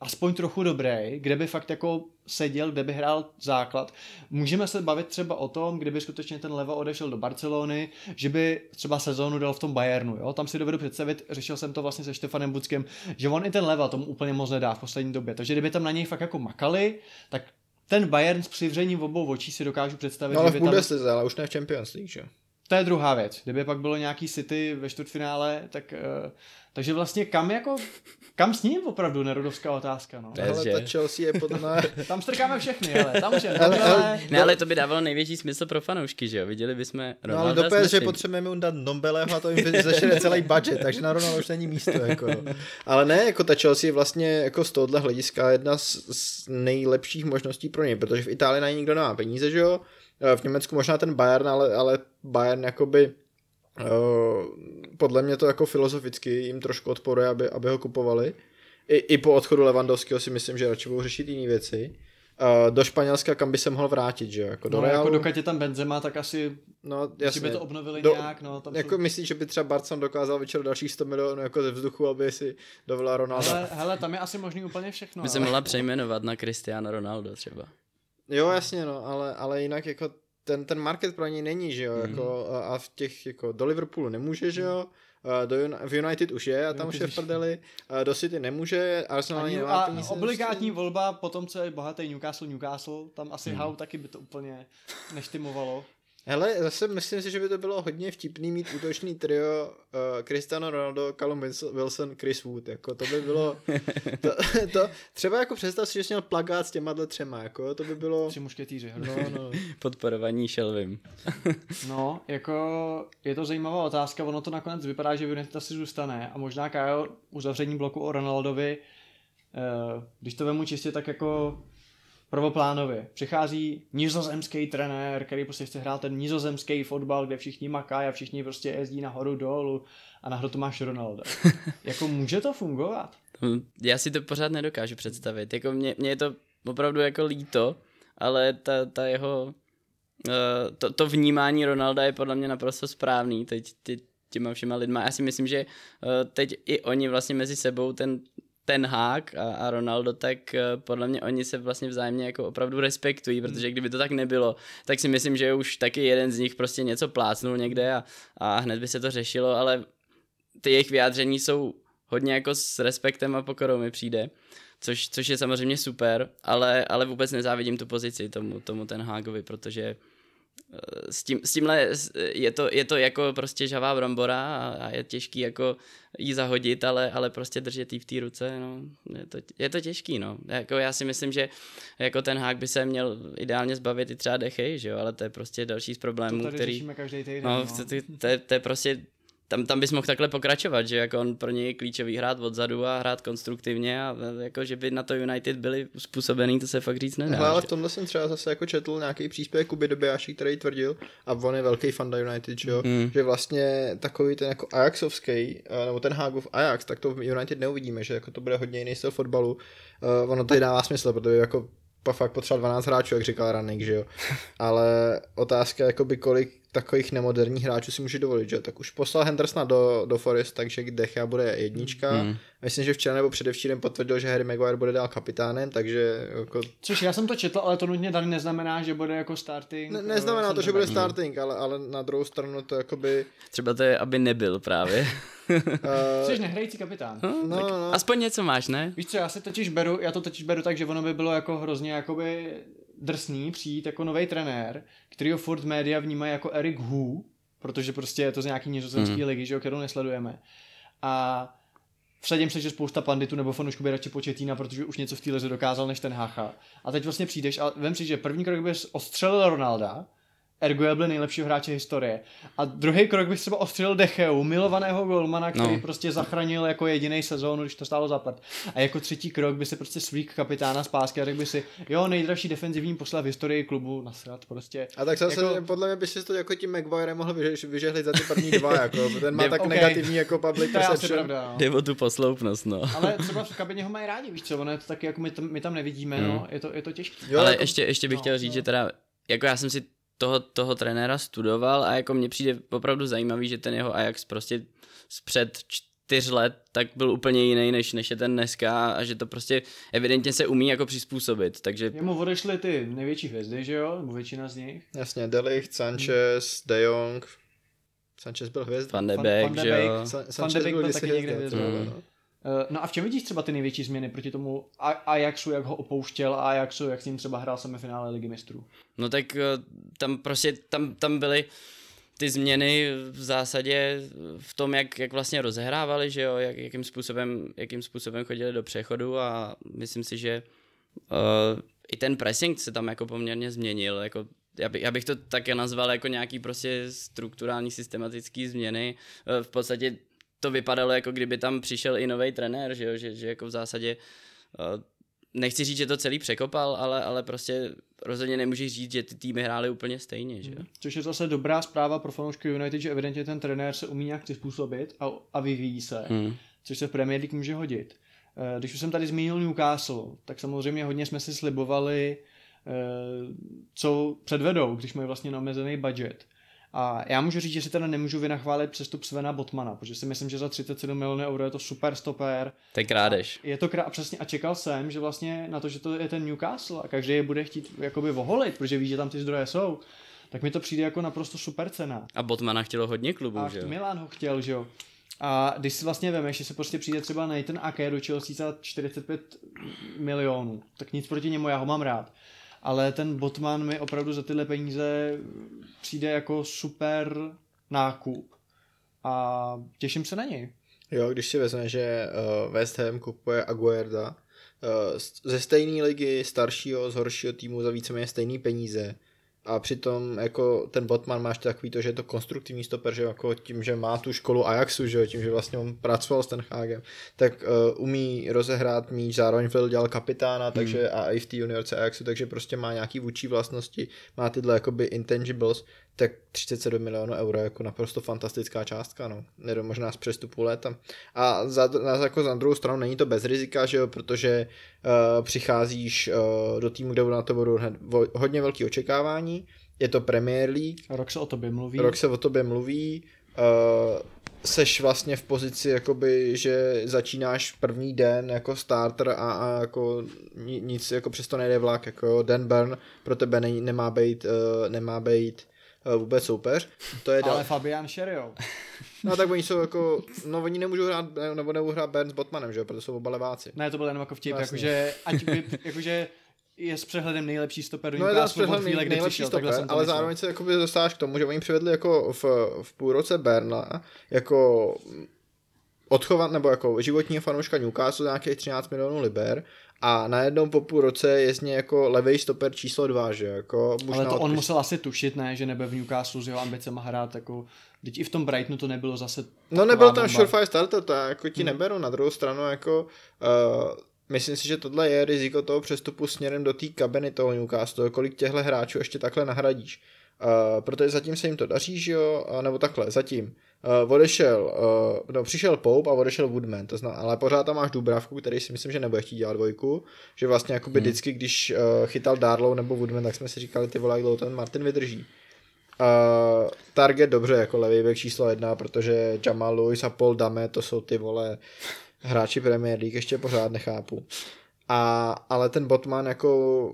aspoň trochu dobrý, kde by fakt jako seděl, kde by hrál základ. Můžeme se bavit třeba o tom, kdyby skutečně ten Leva odešel do Barcelony, že by třeba sezónu dal v tom Bayernu, jo? Tam si dovedu představit, řešil jsem to vlastně se Štefanem Buckem, že on i ten Leva tomu úplně moc nedá v poslední době. Takže kdyby tam na něj fakt jako makali, tak ten Bayern s přivřením obou očí si dokážu představit, No ale že v by tam... Bundeslize, ale už ne v Champions League, že? To je druhá věc. Kdyby pak bylo nějaký City ve čtvrtfinále, tak... Uh, takže vlastně kam jako... Kam s ním opravdu nerodovská otázka, no. Ale že? ta Chelsea je podle mě... Tam strkáme všechny, ale tam už je Ale- ale- Ne, ale to by dávalo největší smysl pro fanoušky, že jo? Viděli bychom No Ronalda ale do PSG Messim. potřebujeme mu dát Nombeleho a to jim zašere celý budget, takže na Ronaldo už není místo. Jako, no. Ale ne, jako ta Chelsea je vlastně jako z tohohle hlediska jedna z, z nejlepších možností pro ně, protože v Itálii na ní nikdo nemá peníze, že jo? Eh, V Německu možná ten Bayern, ale, ale Bayern jakoby podle mě to jako filozoficky jim trošku odporuje, aby, aby ho kupovali. I, I po odchodu Levandovského si myslím, že radši budou řešit jiné věci. Uh, do Španělska, kam by se mohl vrátit, že jo? Jako do No, Realu. jako dokud je tam Benzema, tak asi, no, jasně. by to obnovili Do- nějak, no, tam Jako jsou... myslíš, že by třeba Barcelona dokázal vyčerpat dalších 100 milionů jako ze vzduchu, aby si dovolila Ronalda? Hele, hele, tam je asi možný úplně všechno. By se mohla přejmenovat na Cristiano Ronaldo třeba. Jo, jasně, no, ale, ale jinak jako ten, ten market pro něj není, že jo, jako, a, v těch, jako, do Liverpoolu nemůže, že jo, a do, v United už je a tam už je v prdeli, a do City nemůže, Arsenal ani Ani, nemá a peníze. obligátní volba po tom, co je bohatý Newcastle, Newcastle, tam asi hmm. Hau taky by to úplně neštimovalo. Hele, zase myslím si, že by to bylo hodně vtipný mít útočný trio uh, Cristiano Ronaldo, Callum Wilson- Chris Wood, jako to by bylo, to, to, třeba jako představ si, že jsi měl plagát s těma třema, jako to by bylo, Tři mušketýři. no, no, Podporovaní Shelvim. No, jako je to zajímavá otázka, ono to nakonec vypadá, že United asi zůstane a možná Kyle uzavření bloku o Ronaldovi, eh, když to vemu čistě tak jako prvoplánově. Přichází nizozemský trenér, který prostě chce hrát ten nizozemský fotbal, kde všichni makají a všichni prostě jezdí nahoru dolů a nahoru to máš Ronaldo. jako může to fungovat? Já si to pořád nedokážu představit. Jako mě, mě je to opravdu jako líto, ale ta, ta jeho uh, to, to vnímání Ronalda je podle mě naprosto správný teď ty, těma všema lidma. Já si myslím, že uh, teď i oni vlastně mezi sebou ten ten hák a, a Ronaldo, tak uh, podle mě oni se vlastně vzájemně jako opravdu respektují, protože kdyby to tak nebylo, tak si myslím, že už taky jeden z nich prostě něco plácnul někde a, a hned by se to řešilo, ale ty jejich vyjádření jsou hodně jako s respektem a pokorou mi přijde, což, což je samozřejmě super, ale, ale vůbec nezávidím tu pozici tomu, tomu ten Hágovi, protože eh, s, tím, s tímhle s- je to, je to jako prostě žavá brambora a, a je těžký jako jí zahodit, ale, ale prostě držet jí v té ruce, no, je to, je to těžký, no. Jako já si myslím, že jako ten hák by se měl ideálně zbavit i třeba Dechej, že jo, ale to je prostě další z To problémů, tady který... každý týden. No, No, to, to, to, je- to je prostě, tam, tam bys mohl takhle pokračovat, že jako on pro něj je klíčový hrát odzadu a hrát konstruktivně a jako, že by na to United byli uspůsobený, to se fakt říct nedá. Ale v tomhle jsem třeba zase jako četl nějaký příspěvek Kuby Dobijáši, který tvrdil, a on je velký fanda United, že, jo, Mm. že vlastně takový ten jako Ajaxovský, eh, nebo ten Hágův Ajax, tak to v United neuvidíme, že jako to bude hodně jiný styl fotbalu. Uh, ono tady dává smysl, protože jako fakt potřeba 12 hráčů, jak říkal Ranik, že jo. Ale otázka, jakoby kolik takových nemoderních hráčů si může dovolit, že jo. Tak už poslal Hendersona do, do Forest, takže Decha bude jednička. Mm. Myslím, že včera nebo předevčírem potvrdil, že Harry Maguire bude dál kapitánem, takže jako Což já jsem to četl, ale to nutně tady neznamená, že bude jako starting. Ne, eh, neznamená to, že bude centerback. starting, ale, ale na druhou stranu to jakoby... Třeba to je, aby nebyl právě. Jsi Uh, nehrající kapitán. no, no, no. Aspoň něco máš, ne? Víš co, já se totiž beru, já to totiž beru tak, že ono by bylo jako hrozně jakoby drsný přijít jako nový trenér, kterýho furt média vnímají jako Eric Hu, protože prostě je to z nějaký nizozemský Hmm. ligy, že jo, kterou nesledujeme. A vsadím se, že spousta panditů nebo fanoušků by radši Početína, protože už něco v té lize dokázal než ten Hacha. A teď vlastně přijdeš a vem si, že první krok bys ostřelil Ronalda, ergo je byl nejlepšího hráče historie. A druhý krok bych třeba ostřelil Decheu, milovaného golmana, který No. prostě zachránil jako jediný sezónu, když to stálo za prd. A jako třetí krok by se prostě svlík kapitána z pásky a řekl by si, jo, nejdražší defenzivní posla v historii klubu, nasrat prostě. A tak zase Jako- podle mě by si to jako tím Maguire mohl vyže, vyžehlit za ty první dva, jako, ten má tak ok. negativní jako public To je asi perception. pravda, no. Jde o tu posloupnost, no. Ale třeba v kabině ho mají rádi, víš co, ono je to taky, jako my tam, my tam nevidíme, Hmm. no, je to, je to těžké. Jo, Ale jako- ještě, ještě bych no, chtěl říct, no. že teda, jako já jsem si toho, toho trenéra studoval a jako mně přijde opravdu zajímavý, že ten jeho Ajax prostě před čtyř let tak byl úplně jiný, než, než je ten dneska a že to prostě evidentně se umí jako přizpůsobit, takže Jemu odešly ty největší hvězdy, že jo, nebo většina z nich. Jasně, Delicht, Sanchez, De Jong. Sanchez byl hvězda. Van de Van- Beek, Van de že jo. Van de Beek byl kdysi taky někde hvězda, hvězdou. třeba, Mm. no. Eh, No a v čem vidíš třeba ty největší změny proti tomu Ajaxu, jak ho opouštěl a Ajaxu, jak s ním třeba hrál semifinále Ligy mistrů? No tak eh, tam prostě, tam, tam byly ty změny v zásadě v tom, jak, jak vlastně rozehrávali, že jo, jak, jakým, způsobem, jakým způsobem chodili do přechodu a myslím si, že uh, i ten pressing se tam jako poměrně změnil, jako já, by, já bych to také nazval jako nějaký prostě strukturální systematický změny. V podstatě to vypadalo jako kdyby tam přišel i nový trenér, že jo, že, že jako v zásadě eh, nechci říct, že to celý překopal, ale, ale prostě rozhodně nemůžeš říct, že ty týmy hrály úplně stejně, že jo. Což je zase dobrá zpráva pro fanoušky United, že evidentně ten trenér se umí nějak přizpůsobit a, a vyvíjí se, Hmm. což se v Premier League může hodit. Eh, Když už jsem tady zmínil Newcastle, tak samozřejmě hodně jsme si slibovali, eh, co předvedou, když mají vlastně neomezený budget. A já můžu říct, že si teda nemůžu vynachválit přestup Svena Botmana, protože si myslím, že za 37 milionů euro je to super stoper, To je krádež. je to krá... přesně a čekal jsem, že vlastně na to, že to je ten Newcastle a každý je bude chtít jakoby voholit, protože ví, že tam ty zdroje jsou, tak mi to přijde jako naprosto super cena. A Botmana chtělo hodně klubů, A že jo? Milan ho chtěl, že jo. A když si vlastně vemeš, že se prostě přijde třeba Nathan Ake do Chelsea za 45 milionů, tak nic proti němu, já ho mám rád. Ale ten Botman mi opravdu za tyhle peníze přijde jako super nákup. A těším se na něj. Jo, když si vezme, že uh, West Ham kupuje Aguerda uh, ze stejné ligy, staršího, z horšího týmu za víceméně stejné peníze a přitom jako ten Botman máš takový to, že je to konstruktivní stoper, že jako tím, že má tu školu Ajaxu, že jo, tím, že vlastně on pracoval s ten Hágem, tak uh, umí rozehrát míč, zároveň Phil dělal kapitána, takže Hmm. a i v té juniorce Ajaxu, takže prostě má nějaký vůči vlastnosti, má tyhle jakoby intangibles, tak 37 milionů euro je jako naprosto fantastická částka, no. Nebo možná z přestupu léta. A za, na, jako za druhou stranu není to bez rizika, že jo, protože uh, přicházíš uh, do týmu, kde na to budou hodně velký očekávání, je to Premier League, Rok se o tobě mluví. rok se o tobě mluví, uh, seš vlastně v pozici, jakoby, že začínáš první den jako starter a, a jako ni- nic, jako přesto nejde vlak, jako Dan Burn pro tebe ne, nemá být, uh, nemá být vůbec soupeř. To je dal... Ale Fabian Šerio. No tak oni jsou jako, no oni nemůžou hrát, nebo nebudou hrát Burn s Botmanem, že jo, protože jsou oba leváci. Ne, to byl jenom jako vtip, Vlastně. jakože, ať by, jakože je s přehledem nejlepší stoper No je to Newcastle od přehled chvíle, nej, nejlepší přišel, stoper, ale myslel. zároveň se jakoby dostáváš k tomu, že oni přivedli jako v, v půlroce Berna jako odchovat nebo jako životního fanouška Newcastle za nějakých 13 milionů liber a najednou po půl roce je z něj jako levej stoper číslo 2, že jako Ale to on odpust- musel asi tušit, ne, že nebude v Newcastle s jeho ambicema hrát jako, teď i v tom Brightonu to nebylo zase No nebyl tam surefire starter, to já jako ti Hmm. neberu. Na druhou stranu jako uh, myslím si, že tohle je riziko toho přestupu směrem do té kabiny toho Newcastle, kolik těchto hráčů ještě takhle nahradíš. Uh, protože zatím se jim to daří, že jo, a nebo takhle, zatím. Uh, odešel, uh, no, přišel Pope a odešel Woodman, to zna, ale pořád tam máš Dubravku, který si myslím, že nebude chtít dělat dvojku, že vlastně jakoby hmm. vždycky, když uh, chytal Darlow nebo Woodman, tak jsme si říkali, ty vole, jak dlouho ten Martin vydrží. Uh, target dobře jako levý back číslo jedna, protože Jamal Lewis a Paul Dame to jsou ty vole hráči Premier League, ještě pořád nechápu. A, ale ten Botman jako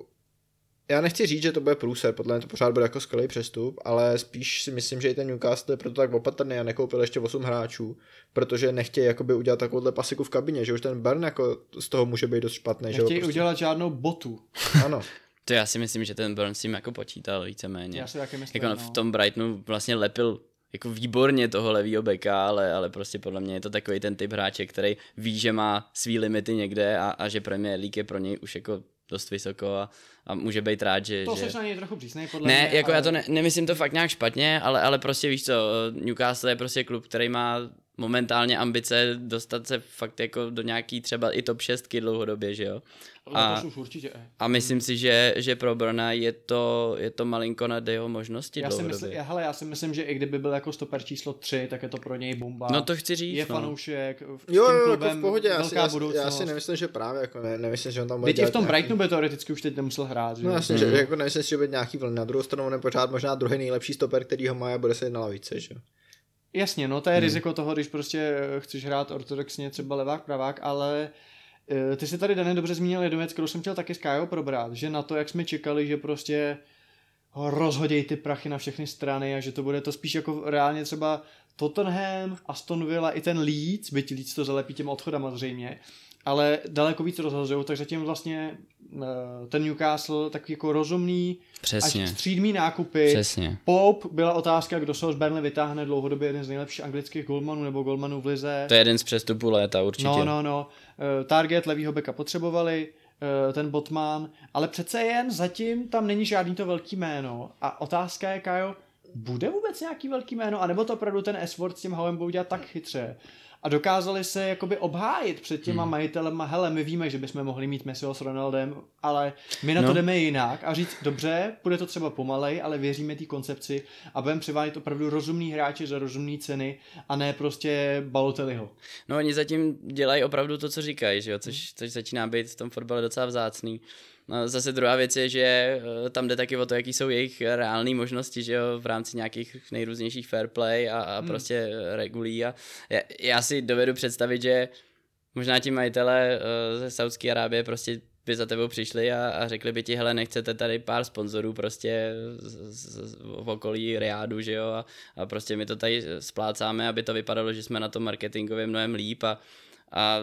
já nechci říct, že to bude průser, podle mě to pořád bude jako skvělý přestup, ale spíš si myslím, že i ten Newcastle je proto tak opatrný a nekoupil ještě 8 hráčů, protože nechtějí jakoby udělat takovouhle pasiku v kabině, že už ten Burn jako z toho může být dost špatný. že jo, Nechtějí prostě. udělat žádnou botu. Ano. To já si myslím, že ten Burns s tím jako počítal víceméně. Já si taky myslím, Jako no. v tom Brightonu vlastně lepil jako výborně toho levýho beka, ale, ale prostě podle mě je to takový ten typ hráče, který ví, že má svý limity někde a, a že Premier League je pro něj už jako dost vysoko a, a může být rád, že... To že... seš na něj trochu přísnej, podle Ne, mě, jako ale... já to ne, nemyslím to fakt nějak špatně, ale, ale prostě víš co, Newcastle je prostě klub, který má momentálně ambice dostat se fakt jako do nějaký třeba i top 6 dlouhodobě, že jo. A, Letos už určitě. eh. a myslím si, že, že pro Brna je to, je to malinko nad jeho možnosti Já si, dlouhodobě. myslím, já, hele, já si myslím, že i kdyby byl jako stoper číslo 3, tak je to pro něj bomba. No to chci říct, je no. fanoušek, v Jo, jo, klubem jako v pohodě, já si, já, já si nemyslím, že právě, jako ne, nemyslím, že on tam bude Teď i v tom nějaký- Brightonu by teoreticky už teď nemusel hrát. Že? No jo? jasně, že jako nemyslím si, že bude nějaký vlny. Na druhou stranu on je pořád možná druhý nejlepší stoper, který ho má a bude sedět na lavice, že jo. Jasně, no to je Hmm. riziko toho, když prostě eh, chceš hrát ortodoxně třeba levák, pravák, ale eh, ty si tady Dane dobře zmínil jednu věc, kterou jsem chtěl taky s Kájou probrat, že na to, jak jsme čekali, že prostě ho rozhodějí ty prachy na všechny strany a že to bude to spíš jako reálně třeba Tottenham, Aston Villa i ten Leeds, byť Leeds to zalepí těm odchodama zřejmě, ale daleko víc rozhazují, tak zatím vlastně eh, ten Newcastle tak jako rozumný, Přesně, až střídmý nákupy, přesně. Pope byla otázka, kdo se ho z Burnley vytáhne dlouhodobě jeden z nejlepších anglických golmanů nebo golmanů v lize. To je jeden z přestupů léta určitě. No, no, no. Eh, Target levýho beka potřebovali, eh, ten Botman, ale přece jen zatím tam není žádný to velký jméno. A otázka je, Kajo, bude vůbec nějaký velký jméno, anebo to opravdu ten Esword s tím Howem budou dělat tak chytře? A dokázali se jakoby obhájit před těma hmm. majitelema, hele, my víme, že bychom mohli mít Messiho s Ronaldem, ale my na no. To jdeme jinak a říct, dobře, bude to třeba pomalej, ale věříme té koncepci a budeme přivádět opravdu rozumný hráče za rozumné ceny a ne prostě Balotelliho. No oni zatím dělají opravdu to, co říkají, že jo? Což, což začíná být v tom fotbale docela vzácný. No, zase druhá věc je, že eh, tam jde taky o to, jaký jsou jejich reální možnosti, že jo, v rámci nějakých nejrůznějších fair play a, a hmm. prostě eh, regulí a já, já si dovedu představit, že možná ti majitele eh, ze Saudské Arábie prostě by za tebou přišli a, a řekli by ti, hele, nechcete tady pár sponzorů prostě z, z, z, v okolí Riádu, že jo, a, a prostě my to tady splácáme, aby to vypadalo, že jsme na tom marketingově mnohem líp a, a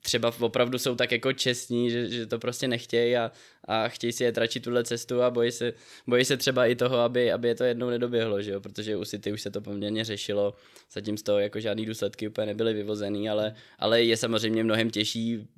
třeba opravdu jsou tak jako čestní, že, že to prostě nechtějí a, a chtějí si je tračit tuhle cestu a bojí se, bojí se třeba i toho, aby, aby je to jednou nedoběhlo, že jo? protože u City už se to poměrně řešilo, zatím z toho jako žádný důsledky úplně nebyly vyvozený, ale, ale je samozřejmě mnohem těžší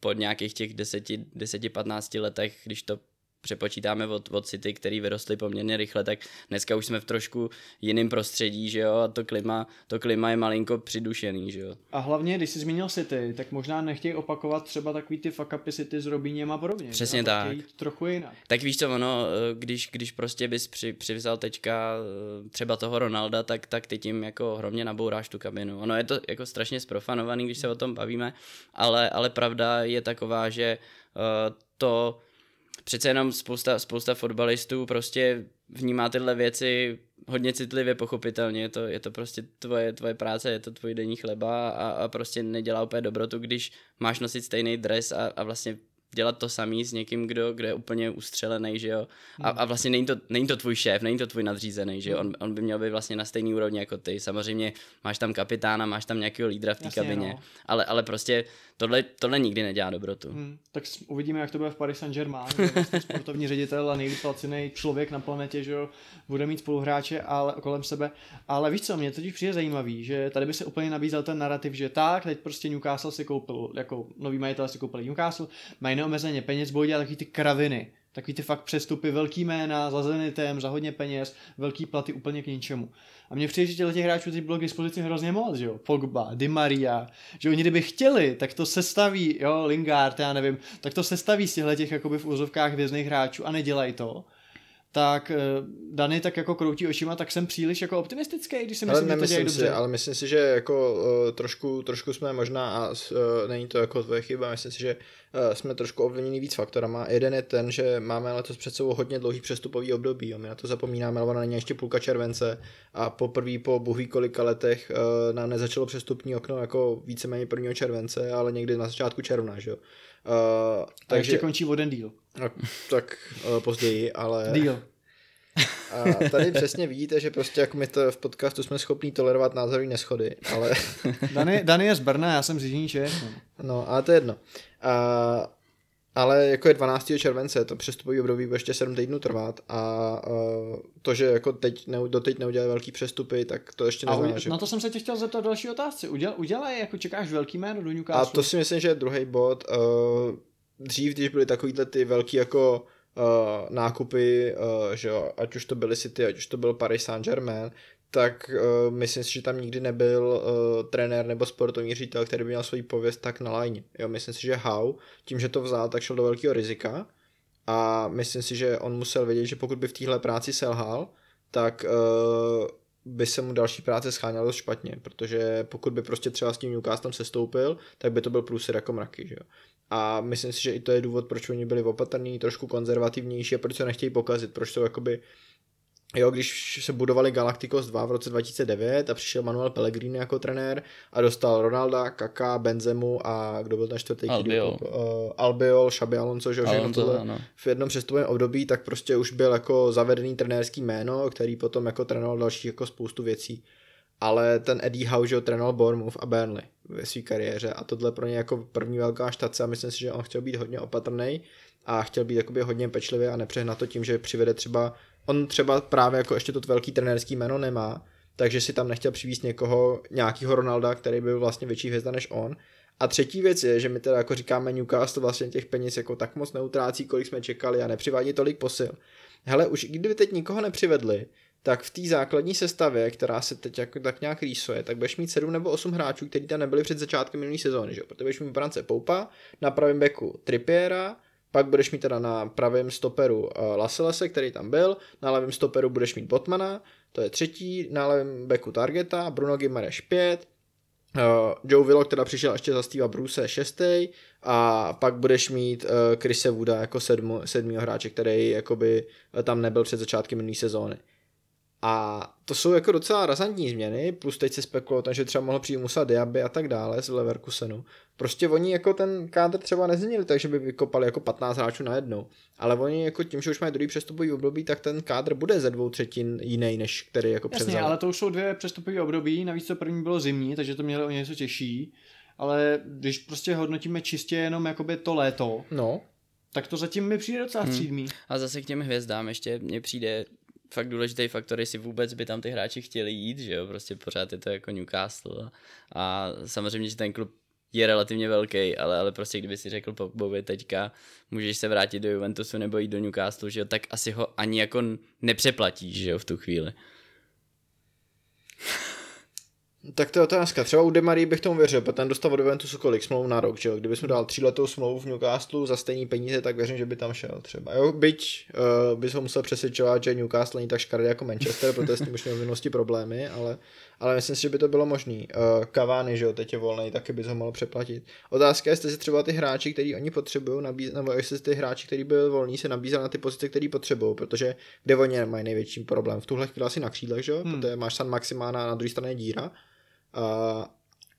po nějakých těch 10-15 letech, když to přepočítáme od, od City, který vyrostly poměrně rychle, tak dneska už jsme v trošku jiném prostředí, že jo, a to klima, to klima je malinko přidušený, že jo. A hlavně, když jsi zmínil City, tak možná nechtějí opakovat třeba takový ty fuck upy City s Robíněm a podobně. Přesně že? tak. Trochu jinak. Tak víš co, ono, eh, když, když prostě bys při, přivzal teďka eh, třeba toho Ronalda, tak, tak ty tím jako hromně nabouráš tu kabinu. Ono je to jako strašně sprofanovaný, když se o tom bavíme, ale, ale pravda je taková, že uh, to přece jenom spousta, spousta fotbalistů prostě vnímá tyhle věci hodně citlivě, pochopitelně, je to, je to prostě tvoje, tvoje práce, je to tvůj denní chleba a, a prostě nedělá úplně dobrotu, když máš nosit stejný dres a, a vlastně dělat to samý s někým, kdo, kdo je úplně ustřelený, že jo. A, a vlastně není to, není to tvůj šéf, není to tvůj nadřízený, že jo. On, on by měl být vlastně na stejný úrovni jako ty. Samozřejmě máš tam kapitána, máš tam nějakého lídra v té kabině, no. ale, ale prostě tohle, tohle nikdy nedělá dobrotu. Hmm, tak uvidíme, jak to bude v Paris Saint-Germain. vlastně sportovní ředitel a nejlíp placený člověk na planetě, že jo, bude mít spoluhráče ale, kolem sebe. Ale víš co, mě totiž přijde zajímavý, že tady by se úplně nabízel ten narrativ, že tak, teď prostě Newcastle si koupil, jako nový majitel si koupil Newcastle, mají neomezeně peněz, budou dělat takový ty kraviny. Takový ty fakt přestupy, velký jména, za zenitem, za hodně peněz, velký platy úplně k ničemu. A mně přijde, že těch hráčů teď bylo k dispozici hrozně moc, že jo. Pogba, Di Maria, že oni kdyby chtěli, tak to sestaví, jo, Lingard, já nevím, tak to sestaví z těchto těch jakoby v úzovkách vězných hráčů a nedělají to. Tak eh, Dany tak jako kroutí očima, tak jsem příliš jako optimistický, když si Ale myslím, že to dělají si, dobře. ale myslím si, že jako uh, trošku, trošku jsme možná, a uh, není to jako tvoje chyba, myslím si, že uh, jsme trošku ovlivněni víc faktorama. Jeden je ten, že máme letos před sebou hodně dlouhý přestupový období, jo. my na to zapomínáme, ale ona není ještě půlka července a poprvé po bohví kolika letech uh, nám nezačalo přestupní okno jako víceméně 1. července, ale někdy na začátku června, že jo. Uh, A ještě takže, končí o den díl. no, tak uh, později, ale... Díl. A tady přesně vidíte, že prostě jako my to v podcastu jsme schopní tolerovat názorový neschody, ale Dany, Dany je z Brna, já jsem z Jižní Čech. no. no, ale to je jedno. A, ale jako je 12. července, to přestupový období bude ještě 7 týdnů trvat a uh, to, že jako teď ne, doteď neudělali velký přestupy, tak to ještě A neznamená, že... na to jsem se tě chtěl zeptat další otázce. Uděl, udělej, jako čekáš velký jméno do A Newcastle? to si myslím, že je druhý bod. Uh, dřív, když byly takovýhle ty velký jako uh, nákupy, uh, že jo, ať už to byly City, ať už to byl Paris Saint-Germain, tak uh, myslím si, že tam nikdy nebyl uh, trenér nebo sportovní ředitel, který by měl svoji pověst tak na lajně. Jo, myslím si, že Hau, tím, že to vzal, tak šel do velkého rizika a myslím si, že on musel vědět, že pokud by v téhle práci selhal, tak uh, by se mu další práce scháněla dost špatně, protože pokud by prostě třeba s tím Newcastlem sestoupil, tak by to byl průser jako mraky, že jo. A myslím si, že i to je důvod, proč oni byli opatrní, trošku konzervativnější a proč se nechtějí pokazit, proč jsou jakoby Jo, když se budovali Galacticos 2 v roce 2009 a přišel Manuel Pellegrini jako trenér a dostal Ronalda, Kaka, Benzemu a kdo byl ten čtvrtý? Albiol. Uh, Albiol, Xabi Alonso, že Alonso, tohle ano. v jednom přestupovém období, tak prostě už byl jako zavedený trenérský jméno, který potom jako trénoval další jako spoustu věcí. Ale ten Eddie Howe, že ho trénoval Bournemouth a Burnley ve své kariéře a tohle pro ně jako první velká štace a myslím si, že on chtěl být hodně opatrný a chtěl být jakoby hodně pečlivý a nepřehnat to tím, že přivede třeba, on třeba právě jako ještě to velký trenérský jméno nemá, takže si tam nechtěl přivést někoho, nějakýho Ronalda, který byl vlastně větší hvězda než on. A třetí věc je, že my teda jako říkáme Newcastle vlastně těch peněz jako tak moc neutrácí, kolik jsme čekali a nepřivádí tolik posil. Hele, už kdyby teď nikoho nepřivedli, tak v té základní sestavě, která se teď jako tak nějak rýsuje, tak budeš mít 7 nebo 8 hráčů, kteří tam nebyli před začátkem minulé sezóny, že? jo? protože budeš mít brance Poupa, na pravém beku Trippiera, pak budeš mít teda na pravém stoperu uh, Laselese, který tam byl, na levém stoperu budeš mít Botmana, to je třetí, na levém beku Targeta, Bruno Gimares 5, uh, Joe Willock teda přišel ještě za Steva Bruce šestý a pak budeš mít uh, Chrise Wooda jako sedmýho hráče, který jakoby eh, tam nebyl před začátkem minulé sezóny. A to jsou jako docela razantní změny, plus teď se spekulo o tom, že třeba mohl přijít Musa Diaby a tak dále z Leverkusenu. Prostě oni jako ten kádr třeba nezměnili tak, že by vykopali jako 15 hráčů najednou. Ale oni jako tím, že už mají druhý přestupový období, tak ten kádr bude ze dvou třetin jiný, než který jako Jasně, převzali. ale to už jsou dvě přestupové období, navíc to první bylo zimní, takže to mělo o něco těžší. Ale když prostě hodnotíme čistě jenom jakoby to léto, No, tak to zatím mi přijde docela střídmý. A zase k těm hvězdám ještě mně přijde fakt důležitý faktor, jestli vůbec by tam ty hráči chtěli jít, že jo, prostě pořád je to jako Newcastle. A samozřejmě, že ten klub je relativně velký, ale, ale prostě kdyby si řekl Pogbovi teďka, můžeš se vrátit do Juventusu nebo jít do Newcastle, že jo, tak asi ho ani jako nepřeplatíš, že jo, v tu chvíli. Tak to je otázka. Třeba u Demarí bych tomu věřil, protože ten dostal od Juventusu kolik smlouv na rok, že jo? Kdyby jsme dal tříletou smlouvu v Newcastle za stejný peníze, tak věřím, že by tam šel třeba. Jo, byť uh, bys ho musel přesvědčovat, že Newcastle není tak škaredý jako Manchester, protože s tím už měl v minulosti problémy, ale, ale myslím si, že by to bylo možný. Uh, Cavani, že jo, teď je volný, taky bys ho mohl přeplatit. Otázka je, jestli si třeba ty hráči, který oni potřebují, nabíz... nebo jestli ty hráči, který byl volný, se nabízel na ty pozice, které potřebují, protože kde oni mají největší problém. V tuhle chvíli asi na křídlech, že jo, hmm. protože máš San Maximána a na druhé straně díra. Uh,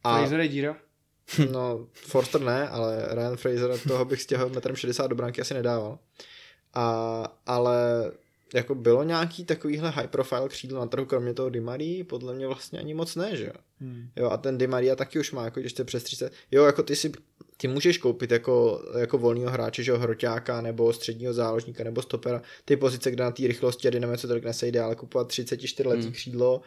A... Fraser je díra. No, Forster ne, ale Ryan Fraser, toho bych stěhl metrem 60 do branky asi nedával. A, ale jako bylo nějaký takovýhle high profile křídlo na trhu, kromě toho Di Marii, podle mě vlastně ani moc ne, že jo. Hmm. Jo, a ten Di Maria taky už má, jako jste přes 30. Jo, jako ty si ty můžeš koupit jako, jako volného hráče, že jo, hroťáka, nebo středního záložníka, nebo stopera, ty pozice, kde na té rychlosti a dynamice tolik nesejde, ale kupovat 34 letý Hmm. křídlo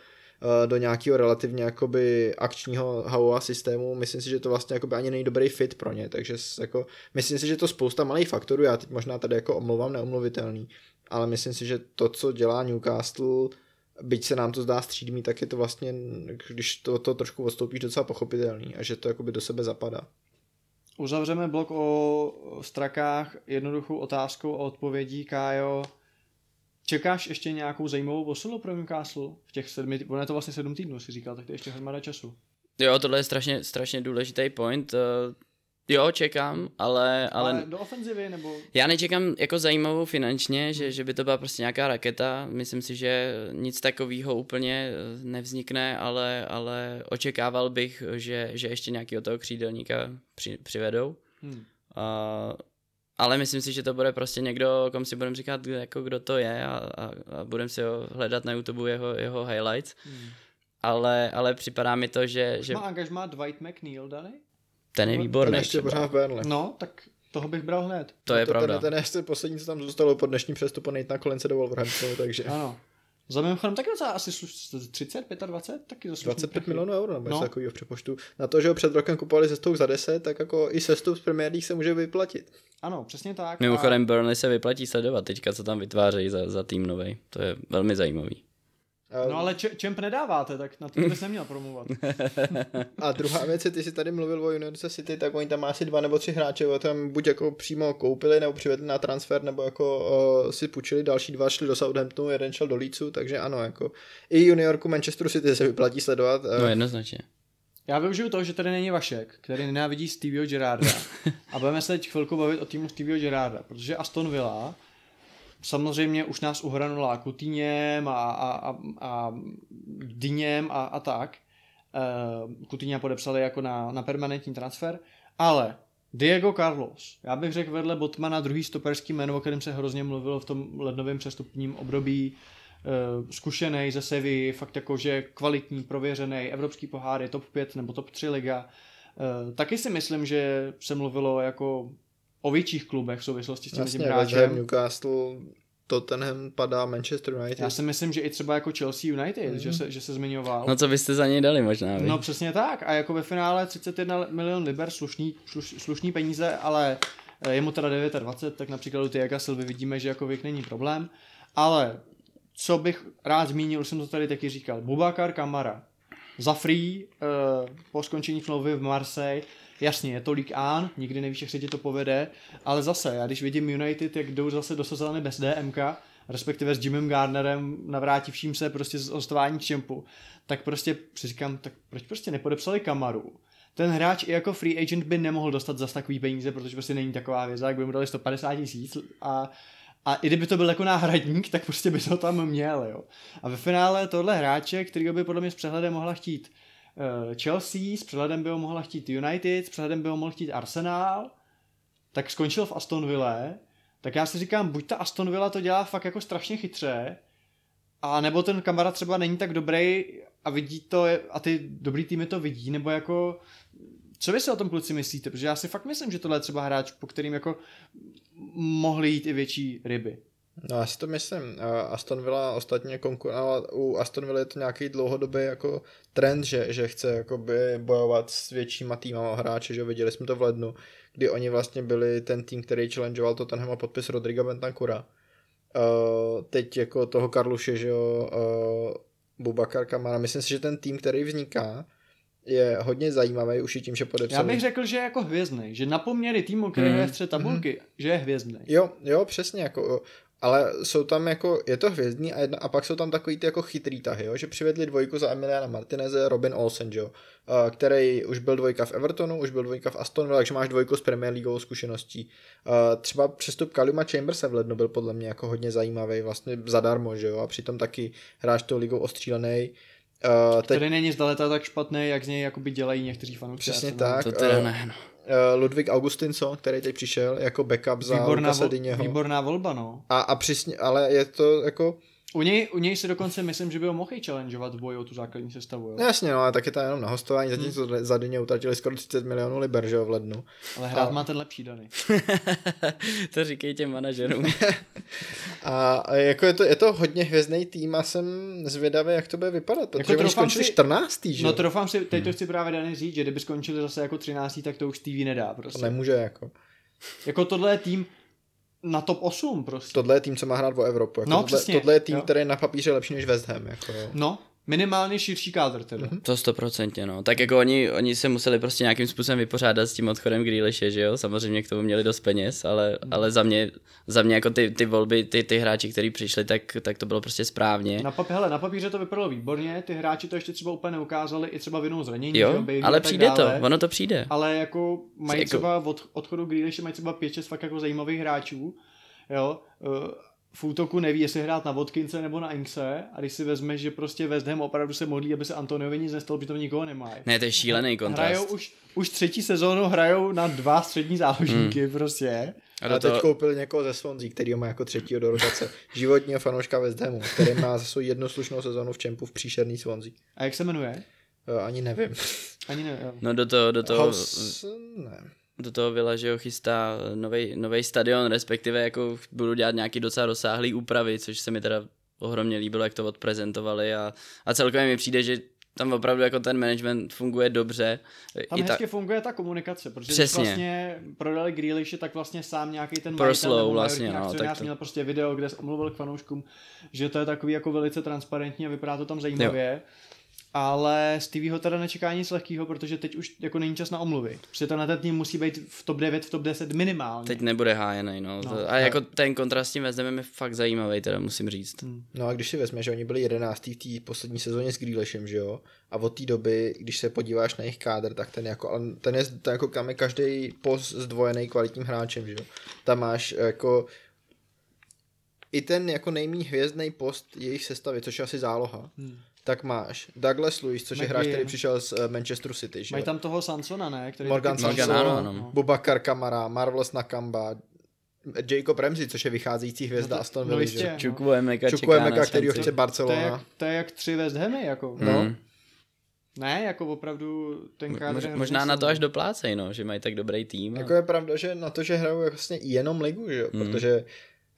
do nějakého relativně jakoby akčního HOA systému, myslím si, že to vlastně jakoby ani není dobrý fit pro ně, takže jako, myslím si, že to spousta malých faktorů, já teď možná tady jako omlouvám neomluvitelný, ale myslím si, že to, co dělá Newcastle, byť se nám to zdá střídmý, tak je to vlastně, když to, to trošku odstoupíš, docela pochopitelný a že to jakoby do sebe zapadá. Uzavřeme blok o strakách jednoduchou otázkou a odpovědí, Kájo. Čekáš ještě nějakou zajímavou posilu pro Newcastle? V těch sedmi, ono je to vlastně sedm týdnů, si říkal, tak to je ještě hromada času. Jo, tohle je strašně, strašně důležitý point. eh, Jo, čekám, ale, ale, Ale do ofenzivy nebo... Já nečekám jako zajímavou finančně, že, že by to byla prostě nějaká raketa. Myslím si, že nic takového úplně eh, nevznikne, ale, ale očekával bych, že, že ještě nějakého toho křídelníka při, přivedou. Hmm. A, ale myslím si, že to bude prostě někdo, kom si budeme říkat, jako kdo to je a, a, a budeme si ho hledat na YouTube jeho, jeho highlights. Hmm. Ale, ale připadá mi to, že, Už že má angažmá Dwight McNeil daný? ten je Ten výborný. ještě pořád v Burnley. No, tak toho bych bral hned. To je to, pravda. Ten, ten je ještě poslední, co tam zůstalo po dnešním přestupu, nejít na kolence do Wolverhamptonu, takže Ano. Za mimochodem taky docela asi sluš, 30, 25, taky za slušný 25 prachy. milionů euro nebo něco No. takového v přepočtu. Na to, že ho před rokem kupovali ze Stoke za 10, tak jako i sestup z Premier League se může vyplatit. Ano, přesně tak. Mimochodem Burnley se vyplatí sledovat teďka, co tam vytvářejí za, za tým novej. To je velmi zajímavý. A, No ale če- čemp nedáváte, tak na to bys neměl promluvat. a druhá věc je, ty jsi tady mluvil o United City, tak oni tam má asi dva nebo tři hráče, o tam buď jako přímo koupili, nebo přivedli na transfer, nebo jako uh, si půjčili, další dva šli do Southamptonu, jeden šel do Leedsu, takže ano, jako i juniorku Manchesteru City se vyplatí sledovat. eh, No jednoznačně. Já využiju toho, že tady není Vašek, který nenávidí Stevieho Gerarda. A budeme se teď chvilku bavit o týmu Stevieho Gerarda, protože Aston Villa samozřejmě už nás uhranula Kutíněm a, a, a, a Dyněm a, a tak. Uh, Kutíně podepsali jako na, na permanentní transfer, ale Diego Carlos, já bych řekl vedle Botmana druhý stoperský jméno, o kterém se hrozně mluvilo v tom lednovém přestupním období, uh, zkušený ze Sevy, fakt jako, že kvalitní, prověřený, evropský pohár je top 5 nebo top 3 liga. Uh, taky si myslím, že se mluvilo jako o větších klubech v souvislosti s tím, tím Jasně, Ham, hráčem. Newcastle, Tottenham padá Manchester United. Já si myslím, že i třeba jako Chelsea United, Mhm. že, se, že se zmiňoval. No co byste za něj dali možná, vy? No přesně tak. A jako ve finále 31 milion liber, slušný, sluš, slušný peníze, ale eh, je mu teda 29, tak například u Tiaga Silvy vidíme, že jako věk není problém. Ale co bych rád zmínil, už jsem to tady taky říkal, Bubakar Kamara. Za free uh, po skončení smlouvy v Marseille, jasně, je to League An, nikdy nevíš, jak se ti to povede, ale zase, já když vidím United, jak jdou zase do sezóny bez DMK, respektive s Jimem Gardnerem navrátivším se prostě z hostování čempu, tak prostě si říkám, tak proč prostě nepodepsali Kamaru? Ten hráč i jako free agent by nemohl dostat zas takový peníze, protože prostě není taková věza, jak by mu dali 150 tisíc a A i kdyby to byl jako náhradník, tak prostě by to tam měl, jo. A ve finále tohle hráče, který by podle mě s přehledem mohla chtít Chelsea, s přehledem by ho mohla chtít United, s přehledem by ho mohl chtít Arsenal, tak skončil v Aston Villa, tak já si říkám, buď ta Aston Villa to dělá fakt jako strašně chytře, a nebo ten kamarád třeba není tak dobrý a vidí to a ty dobrý týmy to vidí, nebo jako co vy si o tom kluci myslíte? Protože já si fakt myslím, že tohle je třeba hráč, po kterým jako mohly jít i větší ryby. No já si to myslím. Aston Villa ostatně konkur- ale u Aston Villa je to nějaký dlouhodobý jako trend, že, že chce jakoby bojovat s většíma týmama hráče, že viděli jsme to v lednu, kdy oni vlastně byli ten tým, který challengeoval Tottenham a podpis Rodriga Bentancura. Uh, teď jako toho Karluše, že jo, uh, Bubakar Kamara. Myslím si, že ten tým, který vzniká, je hodně zajímavý už i tím, že podepsal. Já bych řekl, že je jako hvězdný, že na poměry týmu, který Mhm. je v střed tabulky, že je hvězdný. Jo, jo, přesně, jako, ale jsou tam jako, je to hvězdný a, jedna, a pak jsou tam takový ty jako chytrý tahy, jo, že přivedli dvojku za Emiliana Martineze, Robin Olsen, jo, uh, který už byl dvojka v Evertonu, už byl dvojka v Aston Villa, takže máš dvojku s Premier Leagueovou zkušeností. Uh, třeba přestup Kalima Chambersa v lednu byl podle mě jako hodně zajímavý, vlastně zadarmo, že jo, a přitom taky hráč tou ligou ostřílený. Uh, teď, Který není zdaleka tak špatný, jak z něj jakoby dělají někteří fanoušci. Přesně tak. To teda eh, ne, no. Uh, Ludvík Augustinson, který teď přišel jako backup za Výborná, Diněho. výborná volba, no. A, a přesně, ale je to jako, U něj, u něj si dokonce myslím, že by ho mohl i challengeovat v boji o tu základní sestavu, jo. No jasně, no, ale tak je to jenom na hostování, Hmm. zatímco hmm. za denně utratili skoro 30 milionů liber, že jo, v lednu. Ale hrát A- má ten lepší Dany. to říkej těm manažerům. A jako je to, je to hodně hvězdný tým a jsem zvědavý, jak to bude vypadat, protože Jako oni skončili si- 14. že No trofám si, teď to chci právě Dany říct, že kdyby skončili zase jako 13, tak to už TV nedá To prostě. nemůže jako. Jako tohle je tým na top 8 prostě. Tohle je tým, co má hrát o Evropu. Jako No, tohle, přesně, tohle, je tým, jo. který je na papíře lepší než West Ham. Jako, jo. No, minimálně širší kádr teda. Mhm. To stoprocentně, no. Tak jako oni, oni se museli prostě nějakým způsobem vypořádat s tím odchodem Grealishe, že jo? Samozřejmě k tomu měli dost peněz, ale, ale za mě, za mě jako ty, ty volby, ty, ty hráči, kteří přišli, tak, tak to bylo prostě správně. Na, pap- hele, na papíře to vypadalo výborně, ty hráči to ještě třeba úplně neukázali, i třeba vinou zranění, že Jo, Bailey ale přijde to, dále. ono to přijde. ale jako mají Jako- třeba od odchodu Grealishe mají třeba 5-6 fakt jako zajímavých hráčů, jo, uh, v útoku neví, jestli hrát na Vodkince nebo na Inkse a když si vezmeš, že prostě West Ham opravdu se modlí, aby se Antoniovi nic nestalo, protože to nikoho nemají. Ne, to je šílený kontrast. Hrajou už, už třetí sezónu hrajou na dva střední záložníky hmm. prostě. A A teď toho, koupili někoho ze Swansea, který ho má jako třetího do rotace. Životního fanouška West Hamu, který má za svou jednu slušnou sezonu v Čempu v příšerný Swansea. A jak se jmenuje? Jo, ani nevím. Ani ne. jo. no do toho, do toho, House, ne. Do toho Villa, že jo, chystá nový stadion, respektive jako budou dělat nějaký docela rozsáhlý úpravy, což se mi teda ohromně líbilo, jak to odprezentovali a, a celkově mi přijde, že tam opravdu jako ten management funguje dobře. Tam I hezky funguje ta komunikace, protože Přesně. když vlastně prodali Grealishe, tak vlastně sám nějaký ten nebo vlastně, no, tak to- měl prostě video, kde se omluvil k fanouškům, že to je takový jako velice transparentní a vypadá to tam zajímavě. Ale Stevieho teda nečeká nic lehkého, protože teď už jako není čas na omluvy. Protože tenhle ten tým musí být v top 9, v top 10 minimálně. Teď nebude hájený, no. No. no a jako ten kontrast s tím West Hamem je fakt zajímavý, teda musím říct. No a když si vezme, že oni byli 11. v té poslední sezóně s Grealishem, že jo? A od té doby, když se podíváš na jejich kádr, tak ten jako, ten je, ten jako kam je každý post zdvojený kvalitním hráčem, že jo? Tam máš jako i ten jako nejméně hvězdný post jejich sestavy, což je asi záloha, Hmm. Tak máš Douglas Lewis, což je hráč, který přišel z eh, Manchesteru City, že Mají tam toho Sansona, ne? Který Morgan taky Sanson, ano, ano. Bubakar Kamara, Marvelous Nakamba, Jacob Ramsey, což je vycházející hvězda No to- Aston no Villa, jistě. že jo? No. Čukwuemeka na který ho chce To je, Barcelona. jak, to je jak tři West Hamy, jako. No. Mm. Ne, jako opravdu ten kádr Mož, možná na to až doplácej, no, že mají tak dobrý tým. a- Jako je pravda, že na to, že hrajou vlastně jenom ligu, že jo? Hmm. Protože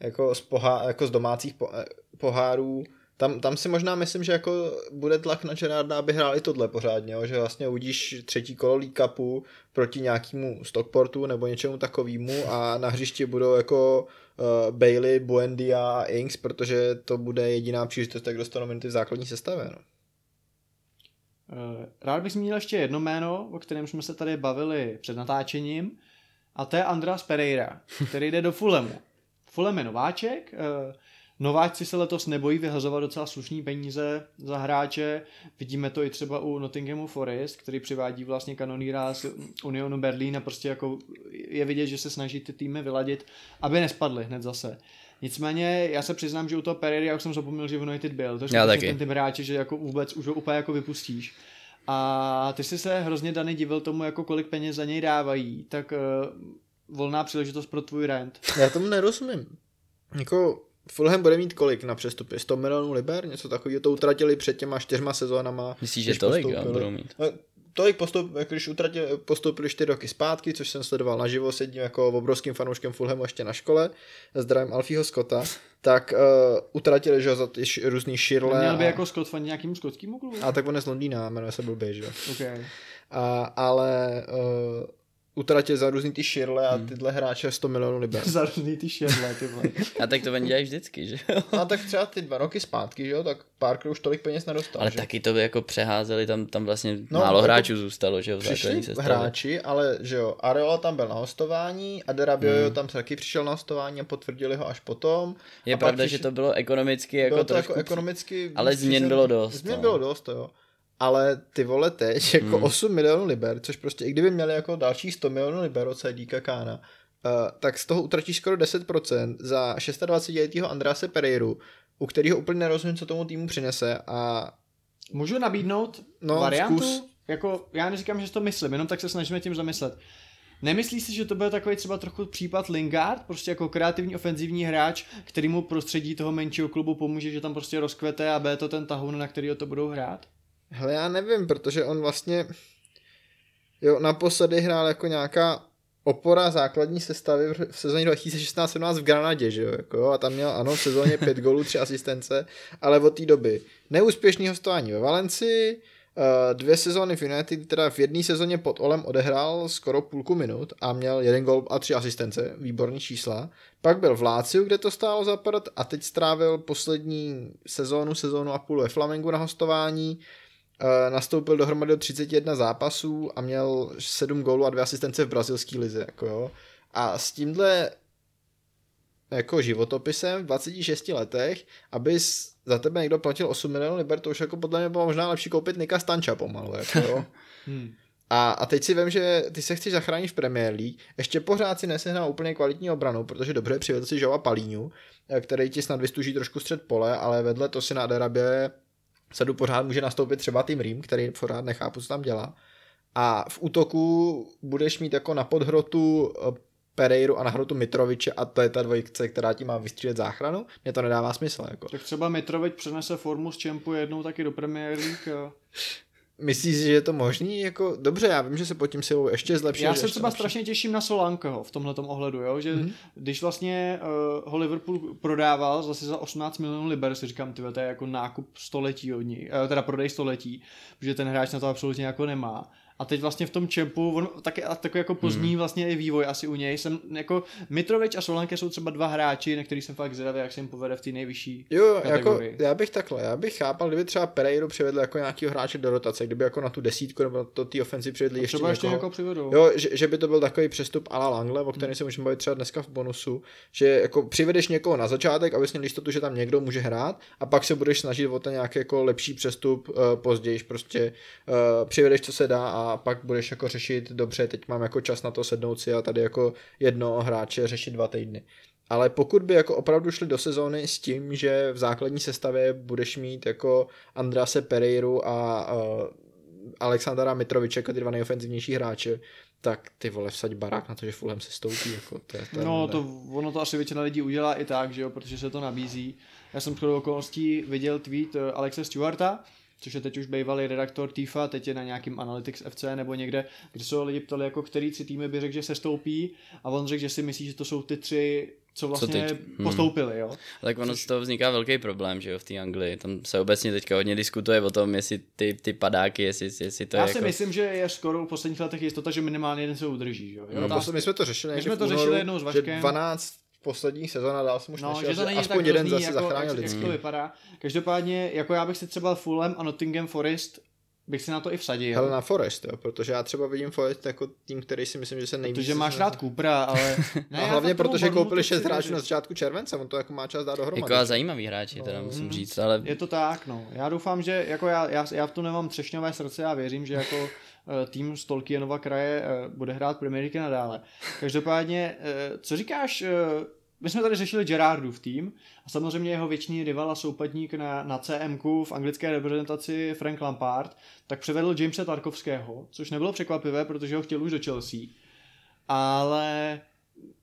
jako z, pohá, jako z domácích po, eh, pohárů, tam, tam si možná myslím, že jako bude tlak na Gerarda, aby hrál i tohle pořádně, jo? že vlastně uvidíš třetí kolo League Cupu proti nějakému Stockportu nebo něčemu takovému a na hřišti budou jako uh, Bailey, Buendia a Inks, protože to bude jediná příležitost, jak dostanou minuty v základní sestavě. No. Eh, Rád bych zmínil ještě jedno jméno, o kterém jsme se tady bavili před natáčením, a to je Andras Pereira, který jde do Fulemu. Fulem je nováček, eh, nováčci se letos nebojí vyhazovat docela slušný peníze za hráče, vidíme to i třeba u Nottinghamu Forest, který přivádí vlastně kanoníra z Unionu Berlín a prostě jako je vidět, že se snaží ty týmy vyladit, aby nespadly hned zase. Nicméně já se přiznám, že u toho Pereira já už jsem zapomněl, že v United byl. To je ten typ hráče, že jako vůbec už ho úplně jako vypustíš. A ty jsi se hrozně Dany divil tomu, jako kolik peněz za něj dávají, tak uh, volná příležitost pro tvůj rent. Já tomu nerozumím. Jako Fulham bude mít kolik na přestupy? 100 milionů liber? Něco takového to utratili před těma čtyřma sezónama. Myslíš, že tolik postoupili. budou mít? No, tolik postup, jako když utratili, postoupili čtyři roky zpátky, což jsem sledoval naživo s jedním jako obrovským fanouškem Fulhamu ještě na škole, zdravím Alfího Scotta, tak uh, utratili, že jo, za ty š- různý širle. Měl by a, jako Scott fan nějakým skotskému klubu? a tak on je z Londýna, jmenuje se blbě, že jo. Okay. A, ale uh, utratili za různý ty širle a tyhle hráče 100 milionů liber. Za různý ty šedle, ty vole. A tak to oni dělají vždycky, že jo? A tak třeba ty dva roky zpátky, že jo, tak Parker už tolik peněz nedostal. Ale že? taky to by jako přeházeli, tam, tam vlastně No, málo jako hráčů zůstalo, že jo, v Přišli základní sestavě. hráči, ale že jo, Areola tam byl na hostování, Aderabio Hmm. hmm. tam taky přišel na hostování a potvrdili ho až potom. Je a pravda, přišel- že to bylo ekonomicky jako bylo to trošku... jako ekonomicky... ale změn bylo dost, Změn no. bylo dost, jo. Ale ty vole teď, jako Hmm. hmm. 8 milionů liber, což prostě i kdyby měli jako další 100 milionů liber od CDK Kána, uh, tak z toho utratíš skoro 10% za 26-letého Andrase Pereiru, u kterého úplně nerozumím, co tomu týmu přinese a Můžu nabídnout No, variantu? zkus. Jako, já neříkám, že si to myslím, jenom tak se snažíme tím zamyslet. Nemyslíš si, že to byl takový třeba trochu případ Lingard, prostě jako kreativní ofenzivní hráč, který mu prostředí toho menšího klubu pomůže, že tam prostě rozkvete a B to ten tahoun, na kterýho to budou hrát? Hele, já nevím, protože on vlastně jo, naposledy hrál jako nějaká opora základní sestavy v- sezóně 2016-17 v Granadě, že jo, jako, jo, a tam měl, ano, v sezóně 5 gólů, 3 asistence, ale od té doby neúspěšný hostování ve Valencii, eh, dvě sezóny v United, teda v jedné sezóně pod Olem odehrál skoro půlku minut a měl jeden gól a tři asistence, výborný čísla. Pak byl v Láciu, kde to stálo zapadat a teď strávil poslední sezónu, sezónu a půl ve Flamengu na hostování. Eh, nastoupil dohromady do 31 zápasů a měl 7 gólů a 2 asistence v brazilské lize. Jako jo. A s tímhle jako životopisem v 26 letech, aby za tebe někdo platil 8 milionů liber, to už jako podle mě bylo možná lepší koupit Nika Stanča pomalu. Jako jo. Hmm. A, a teď si vím, že ty se chceš zachránit v Premier League, ještě pořád si nesehnal úplně kvalitní obranu, protože dobře přivedl si Joa Palíňu, eh, který ti snad vystuží trošku střed pole, ale vedle to si na Aderabě sadu pořád může nastoupit třeba tým Rým, který pořád nechápu, co tam dělá. A v útoku budeš mít jako na podhrotu eh, Pereiru a na hrotu Mitroviče a to je ta dvojice, která ti má vystřílet záchranu. Mně to nedává smysl. Jako. Tak třeba Mitrovic přenese formu z Čempu jednou taky do Premier League. a- Myslíš že je to možný? Jako, dobře, já vím, že se pod tím silou ještě zlepší. Já se třeba lepší. strašně těším na Solankeho v tomhle ohledu, jo? že Mhm. mm-hmm. když vlastně uh, ho Liverpool prodával zase za 18 milionů liber, si říkám, ty to je jako nákup století od ní, uh, teda prodej století, protože ten hráč na to absolutně jako nemá. A teď vlastně v tom čempu, on taky, takový jako pozdní Mhm. vlastně i vývoj asi u něj, jsem jako Mitrovič a Solanke jsou třeba dva hráči, na který jsem fakt zvědavý, jak se jim povede v té nejvyšší Jo, jako, kategorii. já bych takhle, já bych chápal, kdyby třeba Pereiru přivedl jako nějakého hráče do rotace, kdyby jako na tu desítku nebo to ty ofenzi přivedli ještě třeba ještě někoho. jako přivedou. Jo, že, že, by to byl takový přestup a la Langle, o kterém se můžeme bavit třeba dneska v bonusu, že jako přivedeš někoho na začátek, abys měl jistotu, že tam někdo může hrát a pak se budeš snažit o ten nějaký jako lepší přestup uh, později, prostě uh, přivedeš, co se dá a pak budeš jako řešit, dobře, teď mám jako čas na to sednout si a tady jako jedno hráče řešit dva týdny. Ale pokud by jako opravdu šli do sezóny s tím, že v základní sestavě budeš mít jako Andrase Pereiru a uh, Alexandra Mitroviče jako ty dva nejofenzivnější hráče, tak ty vole vsaď barák na to, že Fulham se stoupí. Jako, to je, je No, to, ono to asi většina lidí udělá i tak, že jo, protože se to nabízí. Já jsem shodou okolností viděl tweet eh, Alexe Stewarta, což je teď už bývalý redaktor TIFA, teď je na nějakým Analytics FC nebo někde, kde se ho lidi ptali, jako který tři týmy by řekl, že se stoupí a on řekl, že si myslí, že to jsou ty tři, co vlastně teď? co Hmm. postoupili, jo. Tak ono z toho vzniká velký problém, že jo, v té Anglii. Tam se obecně teďka hodně diskutuje o tom, jestli ty, ty padáky, jestli, jestli to Já je si jako... myslím, že je skoro v posledních letech jistota, že minimálně jeden se udrží, že jo. No, Ta- posledně, my jsme to řešili My jsme to řešili jednou s že Vaškem. 12 posledních sezon a dál jsem už No, nešel, že to není aspoň tak jeden hrozný, zase jako, zachránil jak, jak to vypadá. Každopádně, jako já bych si třeba Fulham a Nottingham Forest bych si na to i vsadil. Hele na Forest, jo, protože já třeba vidím Forest jako tým, který si myslím, že se nejvíc... Protože máš rád Coopera, ale... Ne, a hlavně protože koupili 6 hráčů na začátku července, on to jako má čas dát dohromady. Jako a zajímavý hráči, teda No. musím říct, ale Je to tak, no. Já doufám, že jako já, já, já v tom nemám třešňové srdce, já věřím, že jako tým z Tolkienova kraje eh, bude hrát Premier League nadále. Každopádně, eh, co říkáš, eh, my jsme tady řešili Gerardův tým a samozřejmě jeho věčný rival a soupadník na, na CMku v anglické reprezentaci Frank Lampard, tak převedl Jamesa Tarkovského, což nebylo překvapivé, protože ho chtěl už do Chelsea. Ale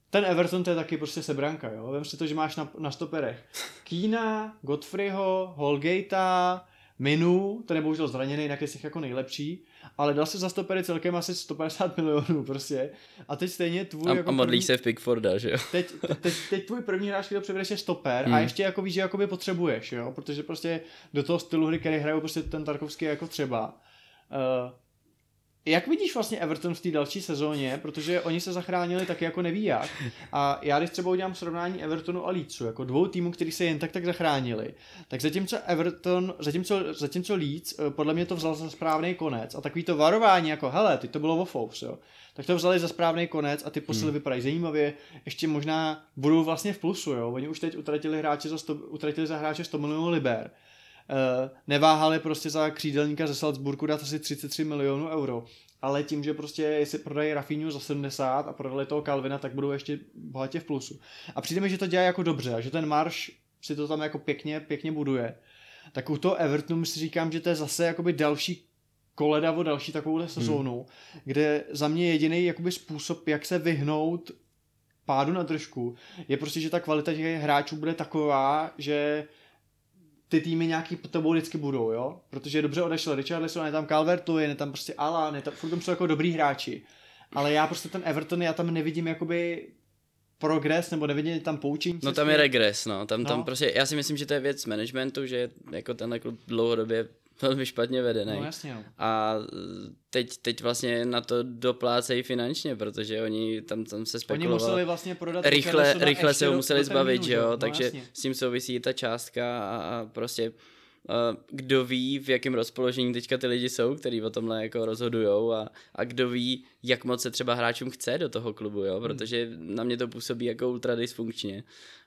ten Everton to je taky prostě sebranka, jo. Vem si to, že máš na, na stoperech Kína, Godfreyho, Holgata, Minu, ten je bohužel zraněný, jinak je z jako nejlepší, ale dal se za stopery celkem asi 150 milionů prostě. A teď stejně tvůj A, jako a modlí první, se v Pickforda, že jo? teď, teď, teď tvůj první hráč, který to převedeš je stoper Hmm. a ještě jako víš, že jakoby potřebuješ, jo, protože prostě do toho stylu hry, který hrajou prostě ten Tarkovský jako třeba. Uh, jak vidíš vlastně Everton v té další sezóně, protože oni se zachránili taky jako neví jak. A já když třeba udělám srovnání Evertonu a Leedsu, jako dvou týmů, který se jen tak tak zachránili, tak zatímco Everton, zatímco, zatímco Leeds eh, podle mě to vzal za správný konec a takový to varování jako hele, ty to bylo Wofous, jo, tak to vzali za správný konec a ty posily hmm. vypadají zajímavě, ještě možná budou vlastně v plusu, jo, oni už teď utratili hráče za 100, utratili za hráče 100 milionů liber, neváhali prostě za křídelníka ze Salzburgu dát asi 33 milionů euro. Ale tím, že prostě jestli prodají Rafinhu za 70 a prodali toho Calvina, tak budou ještě bohatě v plusu. A přijde mi, že to dělá jako dobře a že ten marš si to tam jako pěkně, pěkně buduje. Tak u toho Evertonu si říkám, že to je zase jakoby další koleda o další takovouhle sezónu, hmm. kde za mě jediný jakoby způsob, jak se vyhnout pádu na držku, je prostě, že ta kvalita těch hráčů bude taková, že ty týmy nějaký pod tebou vždycky budou, jo? Protože dobře odešel Richarlison, je tam Calvert je tam prostě Alan, je tam, furt tam jsou jako dobrý hráči. Ale já prostě ten Everton, já tam nevidím jakoby progres, nebo nevidím tam poučení. No tam je regres, no. Tam, tam No. prostě, já si myslím, že to je věc managementu, že jako tenhle klub dlouhodobě velmi špatně vedený. No jasně, no. A teď, teď vlastně na to doplácejí finančně, protože oni tam, tam se Oni spekulovali. museli vlastně prodat rychle, rychle se ho museli zbavit, že jo, No, takže jasně. s tím souvisí ta částka a, a prostě kdo ví, v jakém rozpoložení teďka ty lidi jsou, který o tomhle jako rozhodujou a, a kdo ví, jak moc se třeba hráčům chce do toho klubu, jo, protože na mě to působí jako ultra dysfunkčně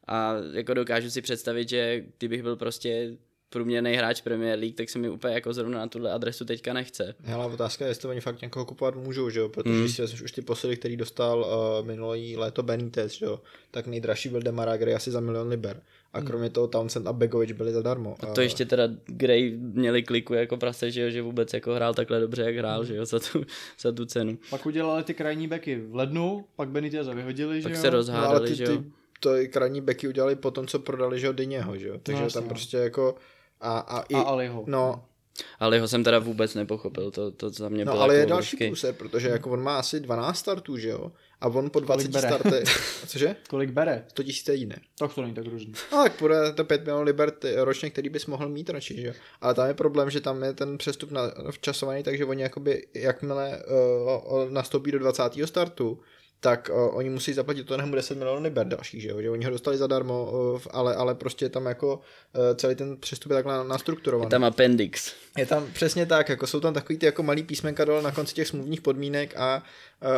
a jako dokážu si představit, že kdybych byl prostě průměrný hráč Premier League, tak se mi úplně jako zrovna na tuhle adresu teďka nechce. Ale otázka je, jestli oni fakt někoho kupovat můžou, že jo? Protože Hmm. když si vezmeš už ty posily, který dostal uh, minulý léto Benitez, že jo? Tak nejdražší byl Demara Gray asi za milion liber. A kromě toho Townsend a Begovič byli zadarmo. A to ještě teda Gray měli kliku jako prase, že, jo, že vůbec jako hrál takhle dobře, jak hrál, že jo, za tu, za tu cenu. Pak udělali ty krajní beky v lednu, pak Beniteza vyhodili, že Pak jo? se No, ale rozhádali, ty, že jo. ty, to i krajní beky udělali po tom, co prodali, že jo, Dyněho, že jo? Takže jasně, tam no. prostě jako... A, a, i, A Aliho. No, Ale ho jsem teda vůbec nepochopil, to, to za mě no bylo ale je jako další obrovský. protože jako on má asi 12 startů, že jo? A on po 20 bere? startech... Cože? Kolik bere? 100 tisíc týdne. Tak to není tak různý. No tak půjde to 5 milionů liber ročně, který bys mohl mít radši, že jo. Ale tam je problém, že tam je ten přestup na, včasovaný, takže oni jakoby, jakmile uh, nastoupí do 20. startu, tak uh, oni musí zaplatit to 10 milionů liber dalších, že jo, že oni ho dostali zadarmo, uh, ale, ale prostě tam jako uh, celý ten přestup je takhle nastrukturovaný. Tam appendix. Je tam přesně tak, jako jsou tam takový ty jako malý písmenka dole na konci těch smluvních podmínek a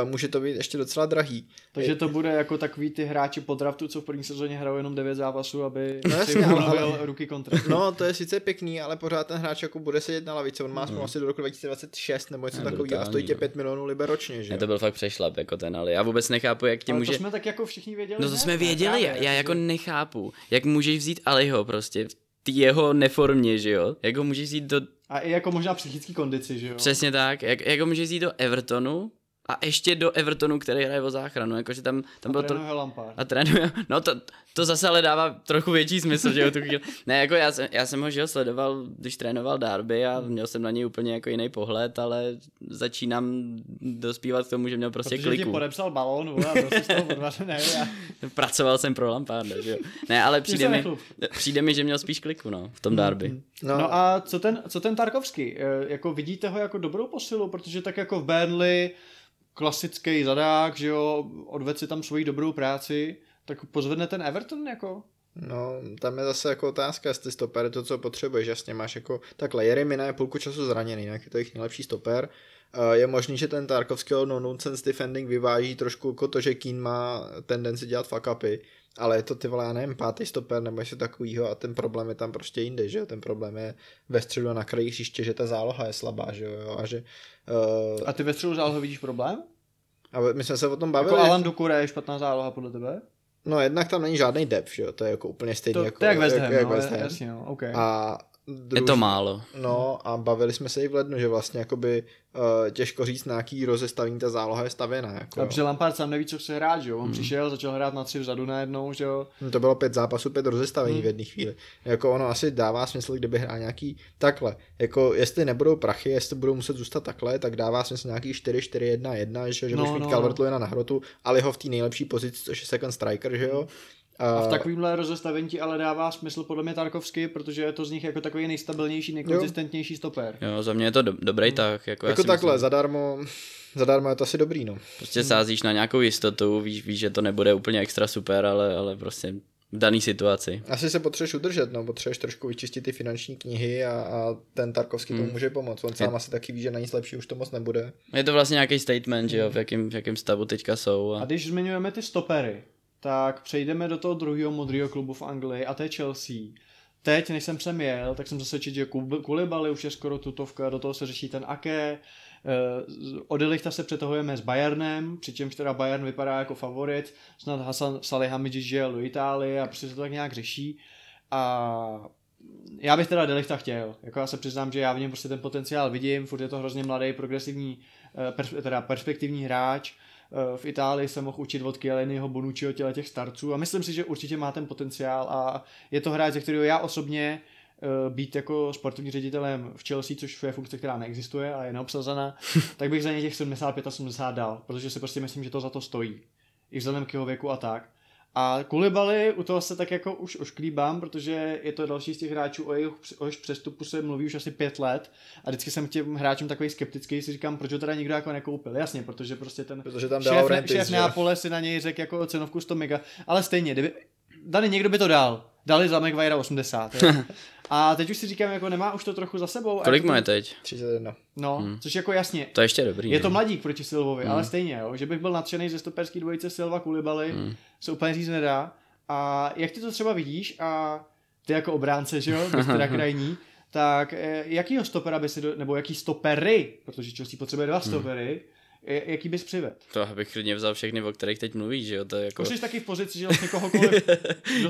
uh, může to být ještě docela drahý. Takže to bude jako takový ty hráči po draftu, co v první sezóně hrajou jenom 9 zápasů, aby No si ale- obnovil ruky kontrakt. No, to je sice pěkný, ale pořád ten hráč jako bude sedět na lavici. On má smlouvu asi do roku 2026 nebo něco Je takového a stojí tě no. 5 milionů liber ročně, že Ne, to byl fakt přešlap jako ten, ale já vůbec nechápu, jak ti může... to jsme tak jako všichni věděli. No to hned, jsme ne? věděli, já, já jako že- nechápu, jak můžeš vzít Aliho prostě v jeho neformě, že jo? Jak ho můžeš vzít do... A i jako možná psychický kondici, že jo? Přesně tak, jak, jak ho můžeš vzít do Evertonu a ještě do Evertonu, který hraje o záchranu, jakože tam, tam bylo to... Lampard. A trénuje, no to, to zase ale dává trochu větší smysl, že jo, tu chvíli. Ne, jako já jsem, já jsem ho, že jo, sledoval, když trénoval Darby a měl jsem na něj úplně jako jiný pohled, ale začínám dospívat k tomu, že měl prostě Protože kliku. podepsal balón, vole, a jsi z toho odvařený. A... Pracoval jsem pro Lamparda, že jo. Ne, ale přijde mi, přijde mi, že měl spíš kliku, no, v tom Darby. No, No a co ten, co ten Tarkovský? Eh, Jako vidíte ho jako dobrou posilu, protože tak jako v Burnley klasický zadák, že jo, odved si tam svoji dobrou práci, tak pozvedne ten Everton jako? no, tam je zase jako otázka, jestli stoper je to, co potřebuješ, jasně máš jako, takhle, Jeremina je půlku času zraněný, jinak je to jejich nejlepší stoper, Eh, je možný, že ten Tarkovského no nonsense defending vyváží trošku jako to, že Keane má tendenci dělat fuck upy, ale je to ty vole, já nevím, pátý stoper nebo něco takového a ten problém je tam prostě jinde, že jo, ten problém je ve středu na kraji hřiště, že ta záloha je slabá, že jo, a že uh, A ty ve středu zálohy vidíš problém? a my jsme se o tom bavili. Jako Alan Dukure je špatná záloha podle tebe? No jednak tam není žádný depth, že jo, to je jako úplně stejný To, jako, to je jak West Ham, jak no, West Ham. jasně, no, okay. A Je druž... to málo. No a bavili jsme se i v lednu, že vlastně jakoby uh, těžko říct, na jaký rozestavení ta záloha je stavěná. Jako, A protože Lampard sám neví, co chce hrát, že jo? On přišel, začal hrát na tři vzadu najednou, že jo? No, To bylo pět zápasů, pět rozestavení Hmm. v jedné chvíli. Jako ono asi dává smysl, kdyby hrál nějaký takhle. Jako jestli nebudou prachy, jestli budou muset zůstat takhle, tak dává smysl nějaký 4-4-1-1, že, že No, budeš mít no, calvert na hrotu, ale ho v té nejlepší pozici, což je second striker, že jo. A v takovýmhle rozestavení ti ale dává smysl podle mě Tarkovsky, protože je to z nich jako takový nejstabilnější, nejkonzistentnější stoper. Jo, za mě je to do, dobrý tak. Jako, jako takhle, Myslím, zadarmo, zadarmo je to asi dobrý, no. prostě sázíš na nějakou jistotu, víš, víš, že to nebude úplně extra super, ale, ale prostě v dané situaci. Asi se potřebuješ udržet, no, potřebuješ trošku vyčistit ty finanční knihy a, a ten Tarkovský tomu Hmm. může pomoct. On sám asi taky ví, že na nic lepší už to moc nebude. Je to vlastně nějaký statement, že jo, v jakém, v jakém stavu teďka jsou. A A... když zmiňujeme ty stopery, tak přejdeme do toho druhého modrého klubu v Anglii a to je Chelsea. Teď, než jsem sem jel, tak jsem zase četl, že Kul- Kulibali už je skoro tutovka, do toho se řeší ten Ake, Uh, Odelichta se přetahujeme s Bayernem, přičemž teda Bayern vypadá jako favorit, snad Hasan Salihamidzic žije do Itálie a prostě se to tak nějak řeší. A já bych teda Delichta chtěl. Jako já se přiznám, že já v něm prostě ten potenciál vidím, furt je to hrozně mladý, progresivní, eh, teda perspektivní hráč. Eh, V Itálii se mohl učit od Chielliniho, Bonucciho, těle těch starců a myslím si, že určitě má ten potenciál a je to hráč, ze kterého já osobně eh, být jako sportovním ředitelem v Chelsea, což je funkce, která neexistuje a je neobsazená, tak bych za ně těch 75 a 70 dal, protože si prostě myslím, že to za to stojí. I vzhledem k jeho věku a tak. A Kulibali, u toho se tak jako už ošklíbám, protože je to další z těch hráčů, o jejich, o jejich přestupu se mluví už asi pět let a vždycky jsem těm hráčům takový skeptický, si říkám, proč ho teda nikdo jako nekoupil. Jasně, protože prostě ten Protože tam šéf, Rentis, šéf? Neapole si na něj řekl jako cenovku 100 mega, ale stejně, kdyby, Dany, někdo by to dal. Dali za Maguire 80. Jo. A teď už si říkám, jako nemá už to trochu za sebou. Kolik mu je teď? 31. No, hmm. což jako jasně, To je ještě dobrý. je no. to mladík proti Silvovi, hmm. ale stejně, jo, že bych byl nadšený ze stoperský dvojice Silva Kulibali, hmm. se úplně říct nedá. A jak ty to třeba vidíš a ty jako obránce, že jo, bys teda krajní, tak eh, jakýho stopera by si, do, nebo jaký stopery, protože Chelsea potřebuje dva stopery, hmm. Jaký bys přived? To abych klidně vzal všechny, o kterých teď mluvíš, že jo, to je jako... Už jsi taky v pozici, že vlastně kohokoliv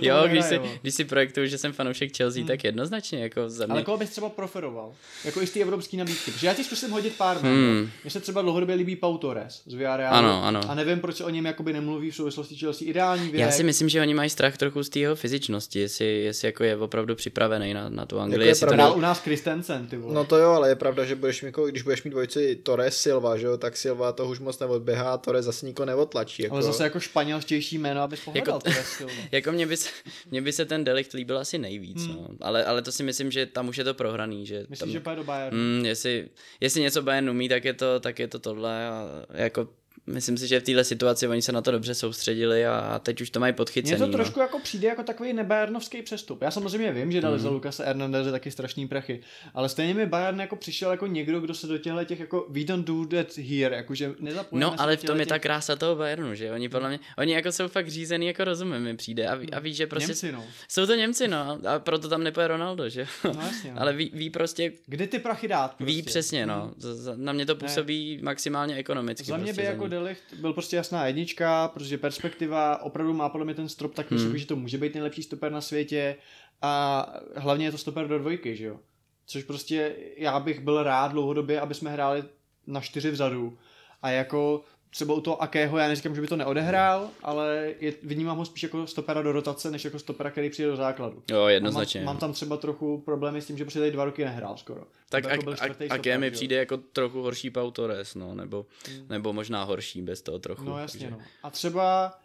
Jo, když si, když si projektuju, že jsem fanoušek Chelsea, hmm. tak jednoznačně, jako za mě. Ale koho bys třeba preferoval? Jako i z té evropské nabídky. Protože já ti zkusím hodit pár. Hmm. Mně se třeba dlouhodobě líbí Pau Torres z Villarrealu. Ano, ano. A nevím, proč se o něm jakoby nemluví v souvislosti Chelsea. Ideální věk. Já si myslím, že oni mají strach trochu z té jeho fyzičnosti, jestli, jestli jako je opravdu připravený na, na tu Anglii. Jako je jestli to pravda- ne... u nás Christensen, ty vole. No to jo, ale je pravda, že budeš mít, jako, když budeš mít dvojici Torres Silva, že jo, tak Silva to už moc neodběhá a Torres zase nikoho neotlačí. Jako. Ale zase jako španělštější jméno, abys pohledal Jako- Torres Silva. Jako mně by, se, mně by se ten delikt líbil asi nejvíc, Hmm. no. ale, ale to si myslím, že tam už je to prohraný, že Myslíš, tam, že půjde do Bayernu? mm, jestli, jestli něco Bayern umí, tak je to, tak je to tohle a jako myslím si, že v této situaci oni se na to dobře soustředili a, teď už to mají Mně podchycený. to no. trošku jako přijde jako takový nebajernovský přestup. Já samozřejmě vím, že dali Mhm. za Lukase Hernandeze taky strašný prachy, ale stejně mi Bayern jako přišel jako někdo, kdo se do těchto těch jako we don't do that here, jakože nezapojíme se No, ale v tom je těchto ta krása toho Bayernu, že oni podle mě, oni jako jsou fakt řízený jako rozumem mi přijde a, ví, a víš, že prostě Němci, no. jsou to Němci, no, a proto tam nepoje Ronaldo, že? No jasně, no. ale ví, ví prostě, Kdy ty prachy dát? ví prostě? přesně, no, z- na mě to působí maximálně ekonomicky. Za mě prostě by jako ně. Delicht byl prostě jasná jednička, protože perspektiva opravdu má podle mě ten strop tak vysoký, Hmm. že to může být nejlepší stoper na světě a hlavně je to stoper do dvojky, že jo. Což prostě já bych byl rád dlouhodobě, aby jsme hráli na čtyři vzadu a jako třeba u toho Akého, já neříkám, že by to neodehrál, ale je, vnímám ho spíš jako stopera do rotace, než jako stopera, který přijde do základu. Jo, jednoznačně. Mám, mám, tam třeba trochu problémy s tím, že prostě tady dva roky nehrál skoro. tak a, jako a, čtvrtý a, stoper, mi přijde jako trochu horší Pau Torres, no, nebo, nebo možná horší bez toho trochu. No jasně, takže- no. A třeba,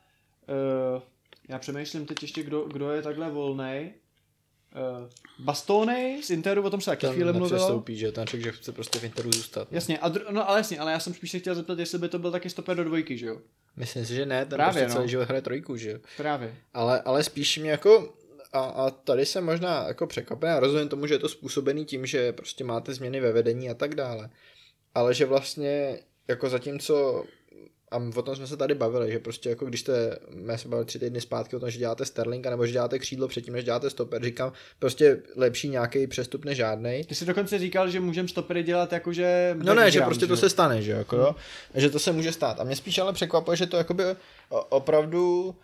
uh, já přemýšlím teď ještě, kdo, kdo je takhle volnej. Uh, Bastony z Interu, o tom se taky Ten chvíli mluvilo. nepřestoupí, že ten řekl, že chce prostě v Interu zůstat. Jasně, a dru- no ale jasně, ale já jsem spíš se chtěl zeptat, jestli by to byl taky stoper do dvojky, že jo? Myslím si, že ne, ten Právě, prostě celý no. život hraje trojku, že jo. Právě. Ale, ale spíš mě jako, a, a tady jsem možná jako překvapený, a rozumím tomu, že je to způsobený tím, že prostě máte změny ve vedení a tak dále. Ale že vlastně, jako zatímco, a o tom jsme se tady bavili, že prostě jako když jste, jsme se bavili tři týdny zpátky o tom, že děláte Sterlinga nebo že děláte křídlo předtím, než děláte stoper, říkám, prostě lepší nějaký přestup než žádnej. Ty jsi dokonce říkal, že můžeme stopery dělat jakože... No ne, že prostě to jo? se stane, že jako jo, že to se může stát. A mě spíš ale překvapuje, že to jakoby opravdu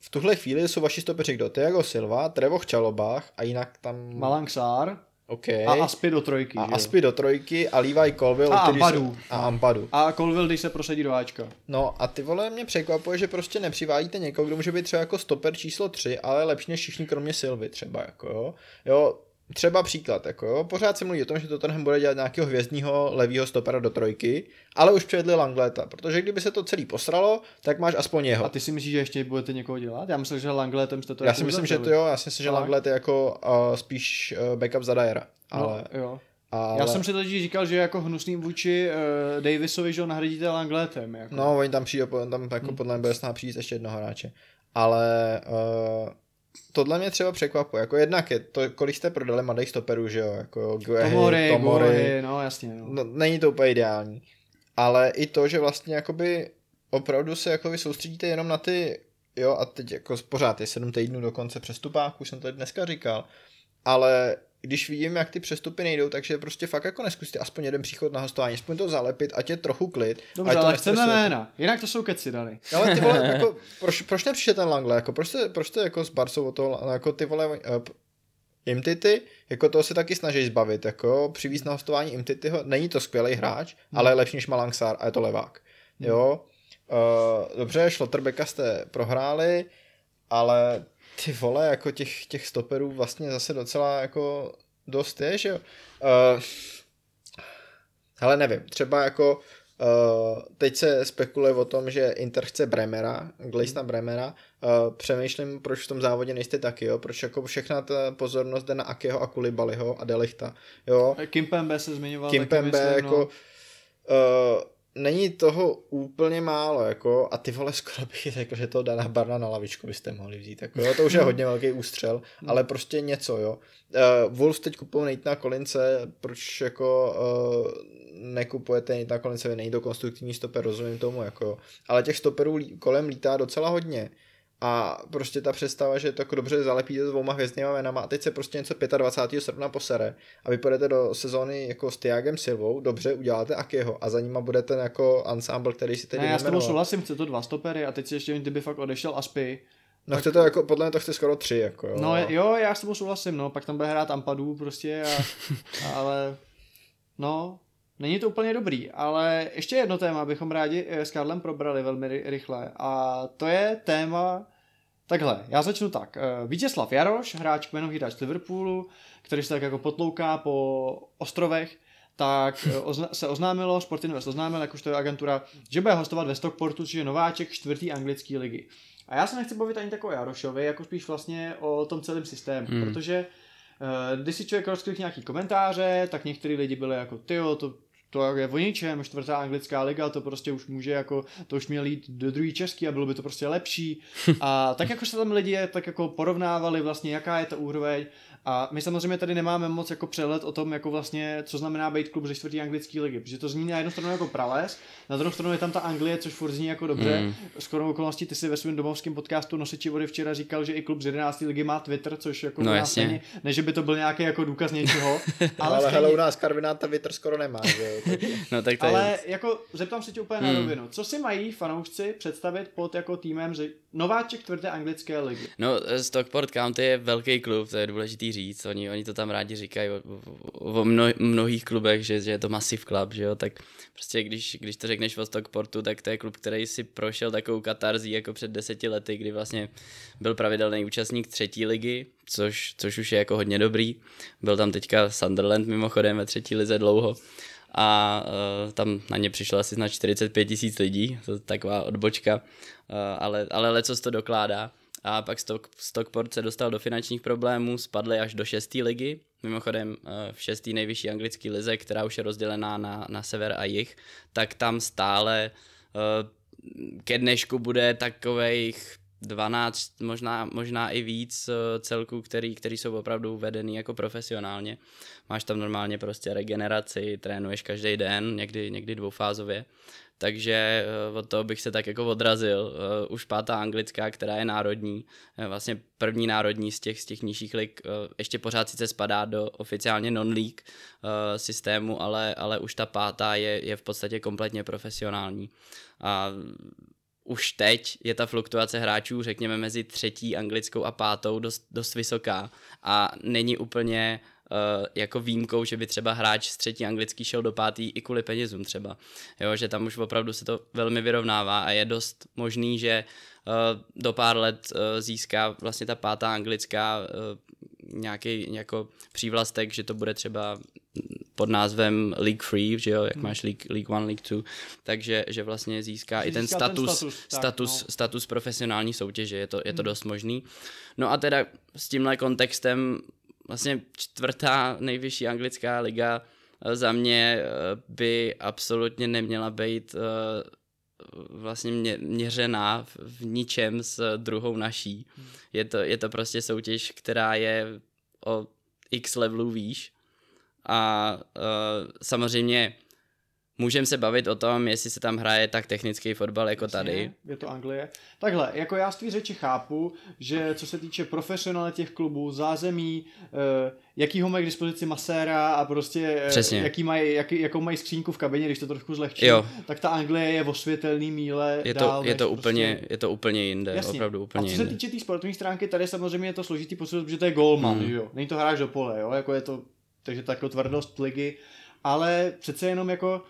v tuhle chvíli jsou vaši stopeři kdo? Thiago Silva, Trevoh Čalobách a jinak tam... Malang Sár OK. a Aspi do trojky. a že? Aspy do trojky a Levi Colville. A Ampadu. Se, a Ampadu. A Colville, když se prosadí do Ačka. No a ty vole mě překvapuje, že prostě nepřivádíte někoho, kdo může být třeba jako stoper číslo 3, ale lepší než všichni kromě Silvy třeba, jako jo. Jo, třeba příklad, jako jo, pořád se mluví o tom, že Tottenham bude dělat nějakého hvězdního levýho stopera do trojky, ale už předli Langleta, protože kdyby se to celý posralo, tak máš aspoň jeho. A ty si myslíš, že ještě budete někoho dělat? Já myslím, že Langletem jste to Já jako si myslím, že to uzavřeli. jo, já si myslím, že Tak. Langlet je jako uh, spíš uh, backup za Dyera, ale, No, jo. ale... Já jsem si totiž říkal, že jako hnusný vůči uh, Davisovi, že ho nahradíte Langletem. Jako. No, oni tam přijde, tam jako Hmm. podle mě bude snad přijít ještě jednoho hráče. Ale uh, tohle mě třeba překvapuje. Jako jednak je to, kolik jste prodali mladých stoperů, že jo? Jako Guehi, Tomory, Tomory. No jasně. No. No, není to úplně ideální. Ale i to, že vlastně jakoby opravdu se jakoby soustředíte jenom na ty, jo, a teď jako pořád je sedm týdnů do konce přestupáku, už jsem to dneska říkal, ale když vidím, jak ty přestupy nejdou, takže prostě fakt jako neskuste aspoň jeden příchod na hostování, aspoň to zalepit, ať je trochu klid. Dobře, ale chceme jména. Jinak to jsou keci, Dany. Ale ty vole, jako, proč, proč nepřišel ten Langle, jako, proč jste, proč jste jako s Barcou o toho, jako ty vole, uh, Imtity, jako toho se taky snaží zbavit, jako přivízt na hostování Imtityho, není to skvělý hráč, Hmm. ale je lepší než Malangsar a je to levák, jo. Uh, dobře, Schlotterbecka jste prohráli, ale ty vole, jako těch, těch stoperů vlastně zase docela jako dost je, že jo. Uh, hele, nevím, třeba jako Uh, teď se spekuluje o tom, že Inter chce Bremera, Gleisna Bremera. Uh, přemýšlím, proč v tom závodě nejste taky, jo? Proč jako všechna ta pozornost jde na Akeho a Kulibaliho a Delichta, jo? Kimpembe se zmiňoval. Kimpembe, myslím, jako... No. Uh, není toho úplně málo, jako, a ty vole, skoro bych řekl, že to Dana Barna na lavičku byste mohli vzít, jako, jo, to už je hodně velký ústřel, ale prostě něco, jo. Uh, Wolves teď kupují Natana Kolince, proč jako uh, nekupujete Natana Kolince, není to konstruktivní stoper, rozumím tomu, jako, ale těch stoperů kolem lítá docela hodně. A prostě ta představa, že to jako dobře zalepíte s dvouma hvězdnýma jménama a teď se prostě něco 25. srpna posere a vy půjdete do sezóny jako s Tiagem Silvou, dobře, uděláte Akeho a za nima bude ten jako ensemble, který si teď Ne, já s tebou souhlasím, chce to dva stopery a teď si ještě, kdyby fakt odešel Aspy. No chce to jako, podle mě to chce skoro tři, jako jo. No jo, já s tebou souhlasím, no, pak tam bude hrát Ampadu prostě, a, ale no, není to úplně dobrý, ale ještě jedno téma bychom rádi eh, s Karlem probrali velmi ry- rychle a to je téma Takhle, já začnu tak. Eh, Vítězslav Jaroš, hráč kmenový hráč Liverpoolu, který se tak jako potlouká po ostrovech, tak eh, ozna- se oznámilo, Sportinvest oznámil, jak už to je agentura, že bude hostovat ve Stockportu, což je nováček čtvrtý anglické ligy. A já se nechci bavit ani tak o Jarošovi, jako spíš vlastně o tom celém systému, hmm. protože uh, když si člověk rozklik nějaký komentáře, tak některý lidi byli jako, tyjo, to, to je o ničem, čtvrtá anglická liga, to prostě už může jako, to už měl jít do druhé český a bylo by to prostě lepší. A tak jako se tam lidi tak jako porovnávali vlastně, jaká je ta úroveň a my samozřejmě tady nemáme moc jako přehled o tom, jako vlastně, co znamená být klub ze čtvrtý anglické ligy, protože to zní na jednu stranu jako prales, na druhou stranu je tam ta Anglie, což furt zní jako dobře. Mm. Skoro okolností ty si ve svém domovském podcastu Nosiči vody včera říkal, že i klub z 11. ligy má Twitter, což jako No jasně. není, ne, že by to byl nějaký jako důkaz něčeho, ale, ale, hele, u nás Karvináta Vitr skoro nemá, že No tak to je... ale jako zeptám se tě úplně na Hmm. rovinu. Co si mají fanoušci představit pod jako týmem že nováček čtvrté anglické ligy? No, Stockport County je velký klub, to je důležitý říct, oni, oni to tam rádi říkají o, o, o mno, mnohých klubech, že, že je to Massive Club, že jo, tak prostě když, když to řekneš o Stockportu, tak to je klub, který si prošel takovou katarzí jako před deseti lety, kdy vlastně byl pravidelný účastník třetí ligy, což, což už je jako hodně dobrý, byl tam teďka Sunderland mimochodem ve třetí lize dlouho, a uh, tam na ně přišlo asi na 45 tisíc lidí, to je taková odbočka, uh, ale, ale lecos to dokládá. A pak Stock, Stockport se dostal do finančních problémů, spadli až do šesté ligy, mimochodem uh, v šestý nejvyšší anglické lize, která už je rozdělená na, na sever a jih, tak tam stále ke dnešku bude takových 12, možná, možná i víc eh, celků, který, který jsou opravdu vedený jako profesionálně. Máš tam normálně prostě regeneraci, trénuješ každý den, někdy, někdy dvoufázově. Takže eh, od toho bych se tak jako odrazil. Eh, Už pátá anglická, která je národní, vlastně první národní z těch, z těch nižších lig, ještě pořád sice spadá do oficiálně non-league systému, ale, ale už ta pátá je, je v podstatě kompletně profesionální. A už teď je ta fluktuace hráčů, řekněme, mezi třetí anglickou a pátou dost, dost vysoká a není úplně uh, jako výjimkou, že by třeba hráč z třetí anglický šel do pátý i kvůli penězům třeba. Jo, že tam už opravdu se to velmi vyrovnává a je dost možný, že uh, do pár let uh, získá vlastně ta pátá anglická uh, nějaký jako přívlastek, že to bude třeba pod názvem League Free, že jo, jak máš League, League One, League Two, takže že vlastně získá Že i ten získá ten status, status, tak, status, no. status profesionální soutěže, je to, je to dost možný. No a teda s tímhle kontextem vlastně čtvrtá nejvyšší anglická liga eh, za mě eh, by absolutně neměla být eh, vlastně mě, měřená v, v ničem s druhou naší. Je to, je to prostě soutěž, která je o x levelů výš a uh, samozřejmě můžeme se bavit o tom, jestli se tam hraje tak technický fotbal jako tady. Jasně, Je to Anglie. Takhle, jako já z tvý řeči chápu, že co se týče profesionality těch klubů, zázemí, eh, jakýho mají k dispozici maséra a prostě eh, Přesně. jaký mají, jaký, jakou mají skřínku v kabině, když to trošku zlehčí, Jo. tak ta Anglie je o světelný míle Je to, dál, je to, úplně, prostě... je to úplně jinde, Jasně. opravdu úplně a co se týče té tý sportovní stránky, tady samozřejmě je to složitý posud, protože to je golman, Hmm. jo. Není to hráč do pole, jo, jako je to, takže tak jako tvrdost ligy, ale přece jenom jako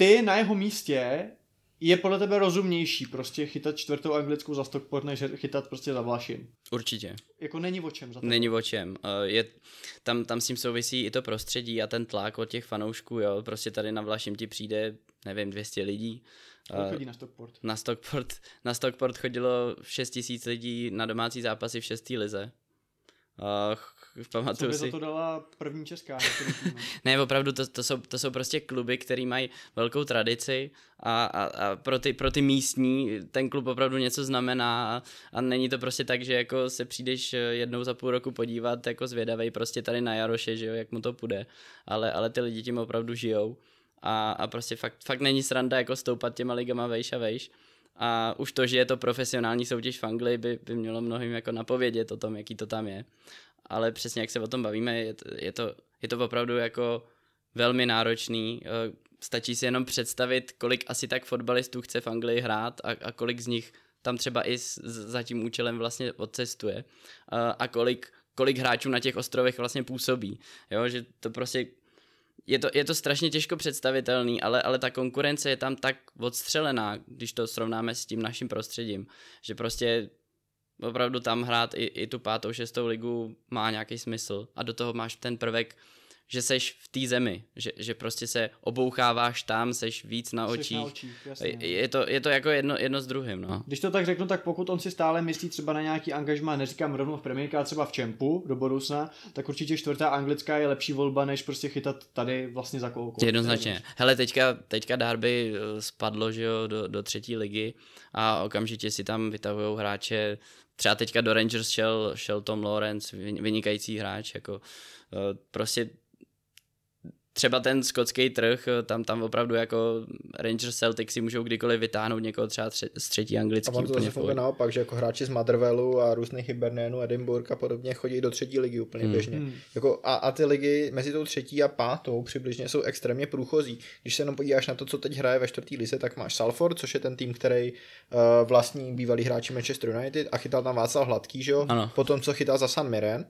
ty na jeho místě je podle tebe rozumnější prostě chytat čtvrtou anglickou za Stockport, než chytat prostě za Vlašim. Určitě. Jako není o čem za. Není o čem. Eh, Je, tam, tam s tím souvisí i to prostředí a ten tlak od těch fanoušků, jo. Prostě tady na Vlašim ti přijde, nevím, 200 lidí. Kolik Eh, lidí na Stockport? Na Stockport, na Stockport chodilo 6 tisíc lidí na domácí zápasy v šestý lize. Uh, Co pamatuju by si. za to dala první česká? Ne, opravdu, to, to, jsou, to jsou prostě kluby, který mají velkou tradici a, a, a pro, ty, pro ty místní ten klub opravdu něco znamená a, a není to prostě tak, že jako se přijdeš eh, jednou za půl roku podívat jako zvědavej prostě tady na Jaroše, že jo, jak mu to půjde, ale, ale ty lidi tím opravdu žijou a, a prostě fakt, fakt není sranda jako stoupat těma ligama vejš a vejš. A už to, že je to profesionální soutěž v Anglii, by, by mělo mnohým jako napovědět o tom, jaký to tam je. Ale přesně jak se o tom bavíme, je, to- je, to, je to opravdu jako velmi náročný. Eh, Stačí si jenom představit, kolik asi tak fotbalistů chce v Anglii hrát a, a kolik z nich tam třeba i s, za tím účelem vlastně odcestuje a, a kolik, kolik hráčů na těch ostrovech vlastně působí. Jo, že to prostě je to, je to strašně těžko představitelný, ale, ale ta konkurence je tam tak odstřelená, když to srovnáme s tím naším prostředím, že prostě opravdu tam hrát i, i tu pátou, šestou ligu má nějaký smysl a do toho máš ten prvek, že seš v té zemi, že, že prostě se oboucháváš tam, seš víc na očích. na očích jasně. Je, to, je to jako jedno, jedno s druhým, no. Když to tak řeknu, tak pokud on si stále myslí třeba na nějaký angažmá, neříkám rovnou v ale třeba v Čempu do budoucna, tak určitě čtvrtá anglická je lepší volba, než prostě chytat tady vlastně za kolkou. Jednoznačně. Hele, teďka, teďka Derby eh, spadlo, že jo, do, do třetí ligy a okamžitě si tam vytahují hráče. Třeba teďka do Rangers šel, šel Tom Lawrence, vy- vynikající hráč, jako eh, prostě třeba ten skotský trh, eh, tam, tam opravdu jako Rangers Celtic si můžou kdykoliv vytáhnout někoho třeba tře- z třetí A anglický on to zase funguje naopak, že jako hráči z Motherwellu a různých Hibernianů, Edinburgh a podobně chodí do třetí ligy úplně Hmm. běžně. Hmm. Jako a, a ty ligy mezi tou třetí a pátou přibližně jsou extrémně průchozí. Když se jenom podíváš na to, co teď hraje ve čtvrtý lize, tak máš Salford, což je ten tým, který uh, vlastní bývalý hráči Manchester United a chytal tam Václav Hladký, že jo? Ano. Potom, co chytal za San Mirren,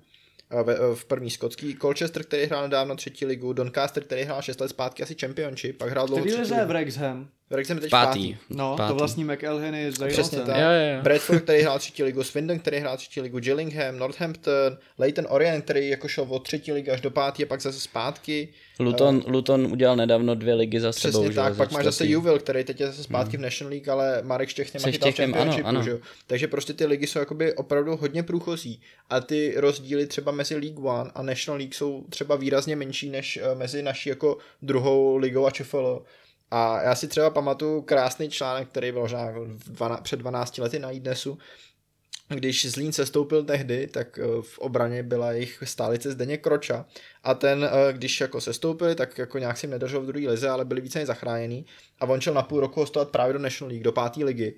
eh, v první skotský, Colchester, který hrál nedávno třetí ligu, Doncaster, který hrál 6 let zpátky asi Championship, pak hrál dlouho třetí ligu. Wrexham? Wrexham je teď Pátý. No, Pátý. to vlastní McElhenney z Přesně tak. Jo, jo. Bradford, který hrál třetí ligu, Swindon, který hrál třetí ligu, Gillingham, Northampton, Leighton Orient, který jako šel od třetí ligy až do pátý a pak zase zpátky. Luton, Luton udělal nedávno dvě ligy za sebou, Přesně tak, pak máš zase. Juvil, který teď je zase zpátky v National League, ale Marek Štěch Se chytal ano, Championshipu, ano. že jo. Takže prostě ty ligy jsou jakoby opravdu hodně průchozí a ty rozdíly třeba mezi League One a National League jsou třeba výrazně menší než eh, mezi naší jako druhou ligou a ČFL. A já si třeba pamatuju krásný článek, který byl možná před 12 lety na iDnesu, když Zlín sestoupil tehdy, tak eh, v obraně byla jejich stálice Zdeně Kroča. A ten, eh, když jako sestoupili, tak jako nějak si nedržel v druhé lize, ale byli více zachráněný a on šel na půl roku hostovat právě do National League, do páté ligy.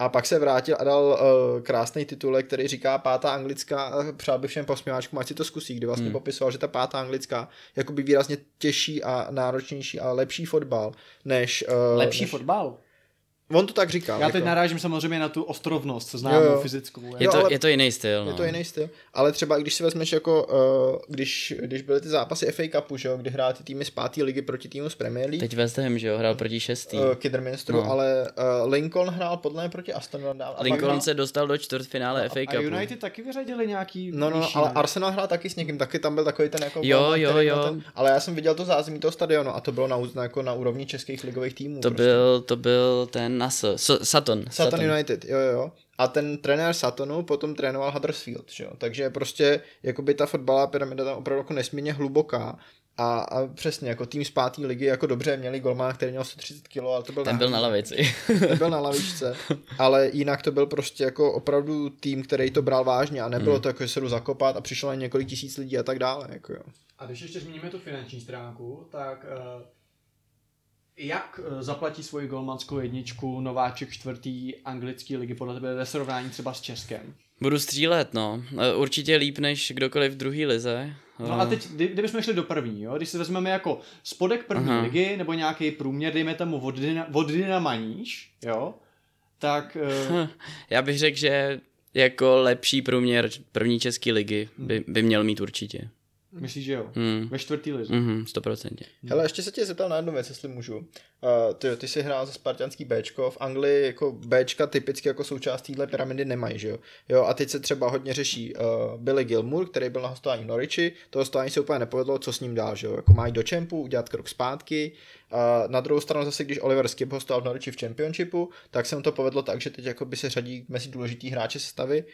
A pak se vrátil a dal uh, krásný titulek, který říká pátá anglická, a přál bych všem posměváčkům, ať si to zkusí, kdy vlastně hmm. popisoval, že ta pátá anglická jakoby výrazně těžší a náročnější a lepší fotbal, než... Uh, Lepší než, fotbal. On to tak říkal. Já teď jako. narážím samozřejmě na tu ostrovnost, Jo, známou jo. fyzickou. Je, Jo, to, ale- je to jiný styl. No. Je to jiný styl. Ale třeba i když si vezmeš jako, uh, když, když byly ty zápasy FA Cupu, že jo, kdy hráli ty týmy z páté ligy proti týmu z Premier League, Teď West Ham, že jo, hrál proti šestý. uh, Kidderminsteru, No. no. ale uh, Lincoln hrál podle mě proti Aston Villa. a pak Lincoln hrál- se dostal do čtvrtfinále FA A Cupu. United taky vyřadili nějaký No, no, vyšší, ale ne? Arsenal hrál taky s někým, taky tam byl takový ten jako Jo, jo, jo. Ten, ale já jsem viděl to zázemí toho stadionu a to bylo na, na, jako na úrovni českých ligových týmů. To prostě. byl, to byl ten Nas, so, Sutton. Sutton United, jo, jo, jo. A ten trenér Suttonu potom trénoval Huddersfield, že jo. Takže prostě, jakoby ta fotbalová pyramida tam opravdu jako nesmírně hluboká. A, a přesně, jako tým z páté ligy, jako dobře, měli golmana, který měl 130 kg, ale to byl Ten byl na lavici. ten byl na lavičce, ale jinak to byl prostě jako opravdu tým, který to bral vážně a nebylo Hmm. to jako, že se jdu zakopat a přišlo jen několik tisíc lidí a tak dále, jako jo. A když ještě zmíníme tu finanční stránku, tak uh, jak eh, zaplatí svoji golmanskou jedničku nováček čtvrtý anglický ligy podle tebe ve srovnání třeba s Českem? Budu střílet, no. E, Určitě líp než kdokoliv v druhý lize. No a teď, kdy, kdybychom šli do první, jo? když si vezmeme jako spodek první Aha. ligy, nebo nějaký průměr, dejme tomu od, dyna, od jo, tak uh, Já bych řekl, že jako lepší průměr první české ligy by, by měl mít určitě. Myslíš, že jo? Hmm. Ve čtvrtý lize. Mhm, stoprocentně. Hele, ještě se tě zeptal na jednu věc, jestli můžu. Uh, ty, ty jsi hrál za spartianský Bčko, v Anglii jako Bčka typicky jako součást téhle pyramidy nemají, že jo? jo? A teď se třeba hodně řeší uh, Billy Gilmour, který byl na hostování v Norwichi, to hostování se úplně nepovedlo, co s ním dál, že jo? Jako mají do čempu, udělat krok zpátky. Uh, na druhou stranu zase, když Oliver Skip hostoval v Norwichi v Championshipu, tak se mu to povedlo tak, že teď jako by se řadí mezi důležitý hráče sestavy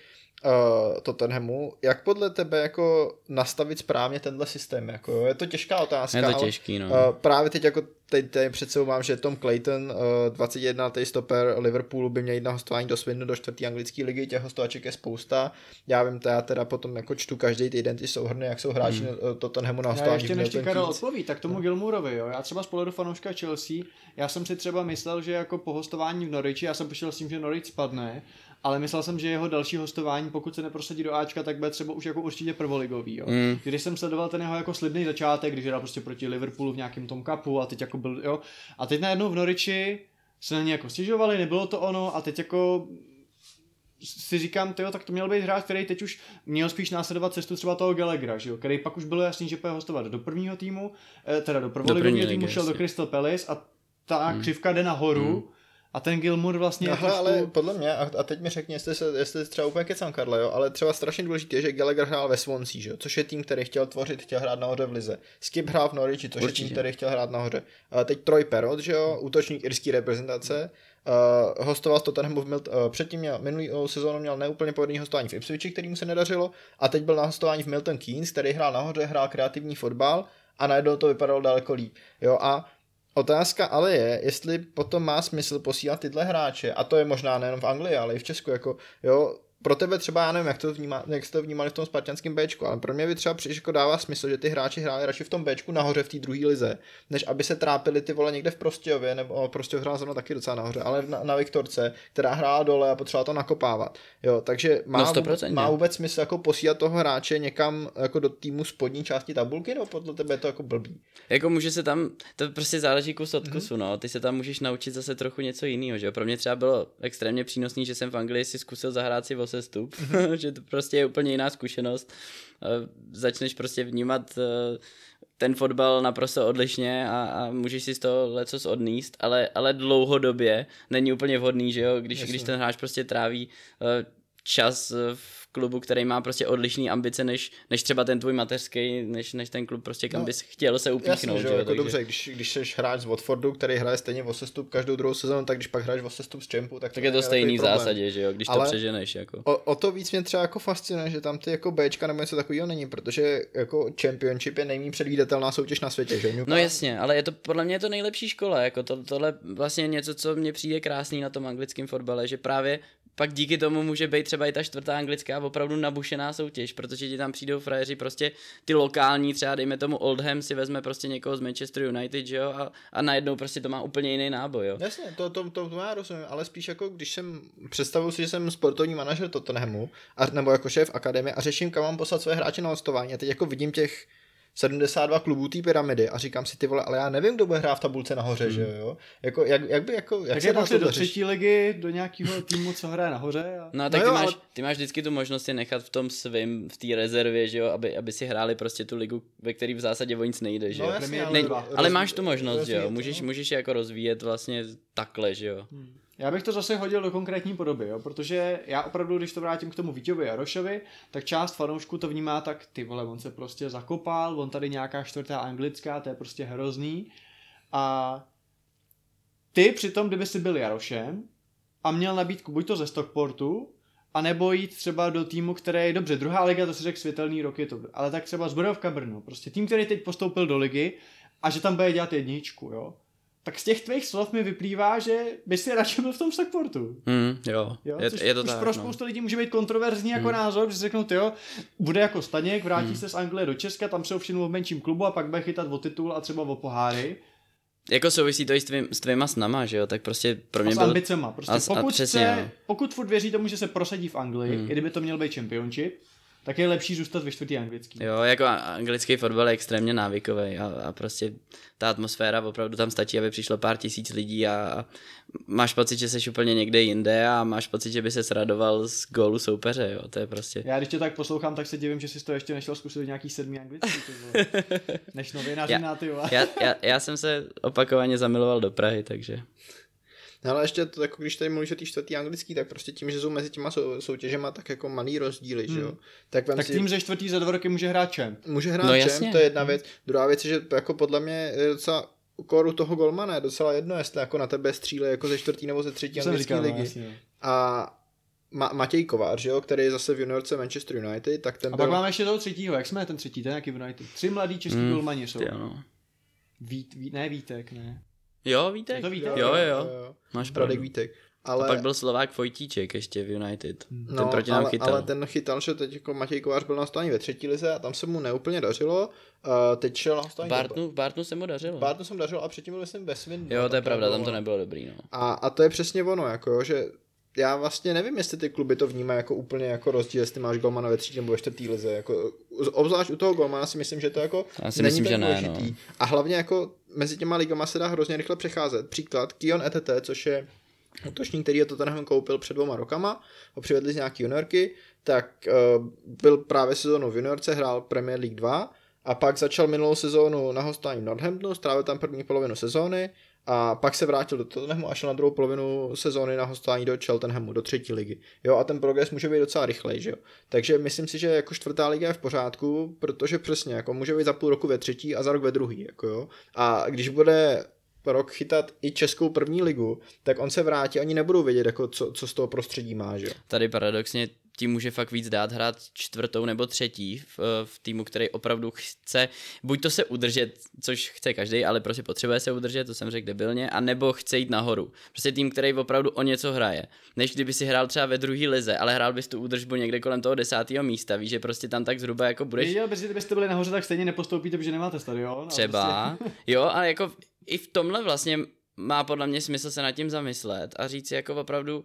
uh, Tottenhamu. Jak podle tebe jako nastavit správně tenhle systém? Jako, jo? je to těžká otázka. Je to těžký, no. Uh, právě teď jako teď, teď před sebou mám, že Tom Clayton, uh, 21 letý stoper Liverpoolu by měl jít na hostování do Swindonu do čtvrtý anglické ligy, těch hostovaček je spousta. Já vím, to já teda potom jako čtu každý týden ty souhrny, jak jsou hráči Hmm. hmm. Tottenhamu na Já hostování ještě v než ti Karel odpoví, tak tomu Gilmourovi, jo. Já třeba z pohledu fanouška Chelsea, já jsem si třeba myslel, že jako po hostování v Norwichi, já jsem počítal s tím, že Norwich spadne, ale myslel jsem, že jeho další hostování, pokud se neprosadí do Ačka, tak bude třeba už jako určitě prvoligový, jo. Mm. Když jsem sledoval ten jeho jako slibný začátek, když hrál prostě proti Liverpoolu v nějakém tom kapu a teď jako byl, jo. A teď najednou v Norwichi se na ně jako stěžovali, nebylo to ono a teď jako si říkám, tyjo, tak to měl být hráč, který teď už měl spíš následovat cestu třeba toho Gallaghera, že jo, který pak už bylo jasný, že bude hostovat do prvního týmu, eh, teda do prvoligového týmu šel do. Crystal Palace a ta hmm. křivka jde nahoru Hmm. A ten Gilmour vlastně No, je hele, trošku... ale podle mě, a, a teď mi řekni, jestli, se, jestli třeba úplně kecám, Karle, jo, ale třeba strašně důležité je, že Gallagher hrál ve Swansea, že jo, což je tým, který chtěl tvořit, chtěl hrát nahoře v lize. Skip hrál v Norwichi, což Určitě. je tým, který chtěl hrát nahoře. A teď Troy Perrot, že jo, útočník irské reprezentace, Uh, hostoval s Tottenhamu v Milt, uh, předtím měl, minulý sezónu měl neúplně povedný hostování v Ipswichi, kterým se nedařilo, a teď byl na hostování v Milton Keynes, který hrál nahoře, hrál kreativní fotbal a najednou to vypadalo daleko líp. Jo, a Otázka ale je, jestli potom má smysl posílat tyhle hráče, a to je možná nejenom v Anglii, ale i v Česku, jako, jo, pro tebe třeba, já nevím, jak to, vnímá, jak jste to vnímali v tom spartanském Bčku, ale pro mě by třeba přišlo jako dává smysl, že ty hráči hráli radši v tom Bčku nahoře v té druhé lize, než aby se trápili ty vole někde v Prostějově, nebo Prostějov hrál zrovna taky docela nahoře, ale na, na Viktorce, která hrála dole a potřebovala to nakopávat. Jo, takže má, No, vůbec, 100%. má vůbec smysl jako posílat toho hráče někam jako do týmu spodní části tabulky, nebo podle tebe je to jako blbý? Jako může se tam, to prostě záleží kus od kusu, Mhm. no. Ty se tam můžeš naučit zase trochu něco jiného, že jo. Pro mě třeba bylo extrémně přínosný, že jsem v Anglii si zkusil zahrát si sestup, že to prostě je úplně jiná zkušenost. Eh, Začneš prostě vnímat eh, ten fotbal naprosto odlišně a, a můžeš si z toho lecos odníst, ale, ale dlouhodobě není úplně vhodný, že jo, když, Jasně. když ten hráč prostě tráví eh, čas v klubu, který má prostě odlišný ambice než, než třeba ten tvůj mateřský, než, než ten klub prostě kam No, bys chtěl se upíchnout. Jasně, že jo, jako takže- dobře, když, když jsi hráč z Watfordu, který hraje stejně o sestup každou druhou sezónu, tak když pak hraješ o sestup z Čempu, tak, Tak je to stejný v zásadě, že jo, když to Ale- přeženeš, jako. O, o, to víc mě třeba jako fascinuje, že tam ty jako Bčka nebo něco takového není, protože jako Championship je nejméně předvídatelná soutěž na světě, že? No jasně, ale je to podle mě je to nejlepší škola, jako to, tohle vlastně něco, co mně přijde krásný na tom anglickém fotbale, že právě pak díky tomu může být třeba i ta čtvrtá anglická opravdu nabušená soutěž, protože ti tam přijdou frajeři prostě ty lokální, třeba dejme tomu Oldham si vezme prostě někoho z Manchester United, že jo, a, a najednou prostě to má úplně jiný náboj, jo. Jasně, to, to, to, to já rozumím, ale spíš jako když jsem, představuji si, že jsem sportovní manažer Tottenhamu, a, nebo jako šéf akademie a řeším, kam mám poslat své hráče na hostování a teď jako vidím těch 72 klubů té pyramidy a říkám si ty vole, ale já nevím, kdo bude hrát v tabulce nahoře, že jo? Jako, jak, jak by, jako, jak Tak se je dá do třetí ligy, do nějakého týmu, co hraje nahoře. A... No a tak No ty, jo, máš, ale- ty máš vždycky tu možnost je nechat v tom svým, v té rezervě, že jo, aby, aby si hráli prostě tu ligu, ve který v zásadě o nic nejde, že No jo. jasně, Premier ale, Ne, League roz- ale máš tu možnost, že jo, můžeš, no. můžeš jako rozvíjet vlastně takhle, že jo. Já bych to zase hodil do konkrétní podoby, jo? protože já opravdu, když to vrátím k tomu Víťovi a Rošovi, tak část fanoušků to vnímá tak, ty vole, on se prostě zakopal, on tady nějaká čtvrtá anglická, to je prostě hrozný. A ty přitom, kdyby si byl Jarošem a měl nabídku buď to ze Stockportu, a nebo jít třeba do týmu, který je dobře, druhá liga, to si řekl světelný rok je to, ale tak třeba Zbrojovka Brno, prostě tým, který teď postoupil do ligy a že tam bude dělat jedničku, jo. Tak z těch tvých slov mi vyplývá, že by si radši byl v tom Stockportu. Hmm, jo, Jo? je, Což je to už tak, pro no. spoustu lidí může být kontroverzní jako názor, že si řeknou, jo, bude jako Staněk, vrátí Hmm. se z Anglie do Česka, tam se ovšimnou v menším klubu a pak bude chytat o titul a třeba o poháry. Jako souvisí to i s, tvým, s tvýma snama, že jo, tak prostě pro A mě s byl... ambicema. Prostě a s- a pokud, přesně, chce, no. pokud furt věří tomu, že se prosadí v Anglii, Hmm. i kdyby to měl být championship, tak je lepší zůstat ve čtvrtý anglický. Jo, jako anglický fotbal je extrémně návykový a, a prostě ta atmosféra opravdu tam stačí, aby přišlo pár tisíc lidí a, a máš pocit, že jsi úplně někde jinde a máš pocit, že by se sradoval z gólu soupeře, jo, to je prostě... Já když tě tak poslouchám, tak se divím, že jsi to ještě nešel zkusit nějaký sedmý anglický, než novináři Já- na ty. Já, já, já jsem se opakovaně zamiloval do Prahy, takže... No ale ještě to, jako když tady mluvíš o té čtvrtý anglický, tak prostě tím, že jsou mezi těma sou, soutěžema tak jako malý rozdíly, že jo. Tak, vem Tak si, tým ze čtvrtý za dva roky může hrát champ. může hrát No no, jasně. čem, to je jedna věc. Druhá věc je, že jako podle mě je docela koru toho golmana je docela jedno, jestli jako na tebe stříle jako ze čtvrtý nebo ze třetí anglické říkal, no, ligy. jasně, jo. A Ma- Matěj Kovář, že jo, který je zase v juniorce Manchester United, tak ten A byl... pak máme ještě toho třetího, jak jsme ten třetí, ten jaký v United. Tři mladí český Hmm, golmani jsou. Ty, no. Vít, Vít, ne Vítek, ne. Jo, Vítek? To Vítek? Jo, jo, jo. Máš pravdu. Radek Vítek. Ale... A pak byl Slovák Vojtíček ještě v United. Ten no, proti nám ale, chytal. ale ten chytal, že teď jako Matěj Kovář byl na hostování ve třetí lize a tam se mu neúplně dařilo. Uh, teď šel na V hostování Bartnu, v Bartnu se mu dařilo. do... Bartnu jsem dařil a předtím byl jsem ve Svin. Jo, to je pravda, tam to nebylo dobrý, no. A, a to je přesně ono, jako jo, že já vlastně nevím, jestli ty kluby to vnímají jako úplně jako rozdíl, jestli máš golmana ve třetí nebo ve čtvrtý lize. Jako, obzvlášť u toho golmana si myslím, že to jako Já si není myslím, tak že ne, no. A hlavně jako mezi těma ligama se dá hrozně rychle přecházet. Příklad, Kion ETT, což je útočník, který je Tottenham koupil před dvěma rokama, ho přivedli z nějaký juniorky, tak uh, byl právě sezónu v juniorce, hrál Premier League 2 a pak začal minulou sezónu na hostování v Northamptonu, strávil tam první polovinu sezóny a pak se vrátil do Tottenhamu a šel na druhou polovinu sezóny na hostování do Cheltenhamu, do třetí ligy. Jo, a ten progres může být docela rychlej, že jo. Takže myslím si, že jako čtvrtá liga je v pořádku, protože přesně, jako může být za půl roku ve třetí a za rok ve druhý, jako jo. A když bude rok chytat i českou první ligu, tak on se vrátí, oni nebudou vědět, jako co, co z toho prostředí má, že. Tady paradoxně ti může fakt víc dát hrát čtvrtou nebo třetí v, v týmu, který opravdu chce buď to se udržet, což chce každý, ale prostě potřebuje se udržet, to jsem řekl debilně, a nebo chce jít nahoru. Prostě tým, který opravdu o něco hraje. Než kdyby si hrál třeba ve druhé lize, ale hrál bys tu údržbu někde kolem toho desátého místa, víš, že prostě tam tak zhruba jako budeš Věděl bys, že kdybyste byli nahoře, tak stejně nepostoupíte, protože nemáte stadion. Třeba, jo, ale jako i v tomhle vlastně má podle mě smysl se nad tím zamyslet a říct si jako opravdu,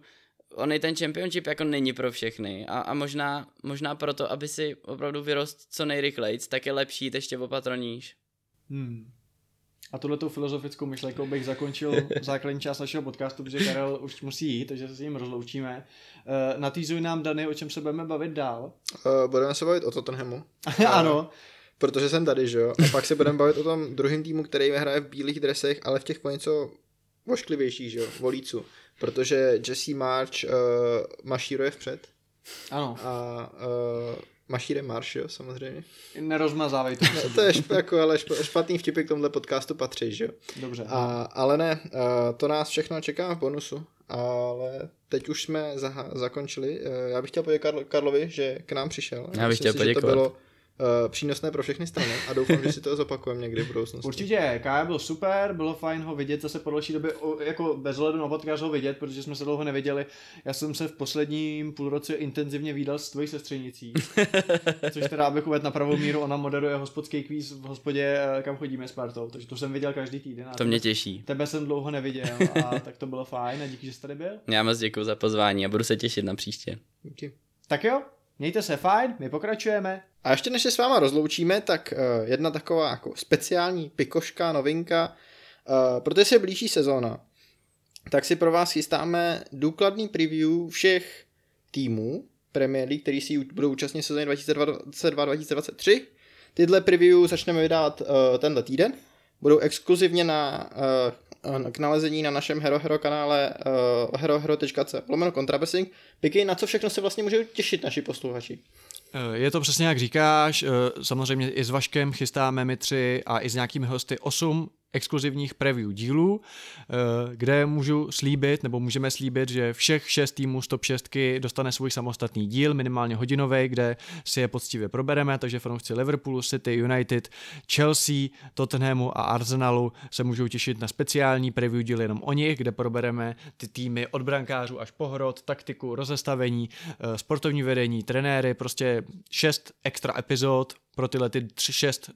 on i ten championship jako není pro všechny a, a možná, možná proto, aby si opravdu vyrost co nejrychlejc, tak je lepší jít ještě opatroníš. Hmm. A tuhletou filozofickou myšlenkou bych zakončil základní část našeho podcastu, protože Karel už musí jít, takže se s ním rozloučíme. Uh, natýzuj nám, Dany, o čem se budeme bavit dál. Uh, budeme se bavit o Tottenhamu. ano, Protože jsem tady, že jo. A pak se budeme bavit o tom druhém týmu, který hraje v bílých dresech, ale v těch něco vošklivějších, že jo, volíců. Protože Jesse March uh, mašíruje vpřed ano, a uh, mašíruje Marš, jo, samozřejmě. nerozmazávej to. To je šp, jako, ale šp, špatný vtipy k tomhle podcastu patří, že jo. Dobře. A, ale ne, uh, to nás všechno čeká v bonusu. Ale teď už jsme za, zakončili. Uh, já bych chtěl poděkovat Karlovi, že k nám přišel. Já bych chtěl si, že to poděkovat. bylo uh, přínosné pro všechny strany a doufám, že si to zopakujeme někdy v budoucnosti. Určitě, Kája byl super, bylo fajn ho vidět zase po delší době, jako bez hledu na podcast ho vidět, protože jsme se dlouho neviděli. Já jsem se v posledním půlroce intenzivně výdal s tvojí sestřenicí, což teda abych uvedl na pravou míru, ona moderuje hospodský kvíz v hospodě, eh, kam chodíme s partou, takže to jsem viděl každý týden. A To mě těší. Tebe jsem dlouho neviděl a tak to bylo fajn a díky, že jsi tady byl. Já moc děkuji za pozvání a budu se těšit na příště. Díky. Tak jo, mějte se fajn, my pokračujeme. A ještě než se s váma rozloučíme, tak uh, jedna taková jako speciální pikoška, novinka, uh, protože se blíží sezóna, tak si pro vás chystáme důkladný preview všech týmů Premier League, který si budou účastnit sezóny 2022-2023. Tyhle preview začneme vydávat uh, tenhle týden. Budou exkluzivně na, uh, k nalezení na našem Hero Hero kanále uh, herohero.co lomeno kontrapressing. Piky, na co všechno se vlastně můžou těšit naši posluchači? Je to přesně jak říkáš, samozřejmě i s Vaškem chystáme my tři a i s nějakými hosty osm exkluzivních preview dílů, eh, kde můžu slíbit, nebo můžeme slíbit, že všech šest týmů z top 6 dostane svůj samostatný díl, minimálně hodinový, kde si je poctivě probereme, takže fanoušci Liverpoolu, City, United, Chelsea, Tottenhamu a Arsenalu se můžou těšit na speciální preview díl jenom o nich, kde probereme ty týmy od brankářů až po hrot, taktiku, rozestavení, eh, sportovní vedení, trenéry, prostě šest extra epizod pro tyhle ty tři, šest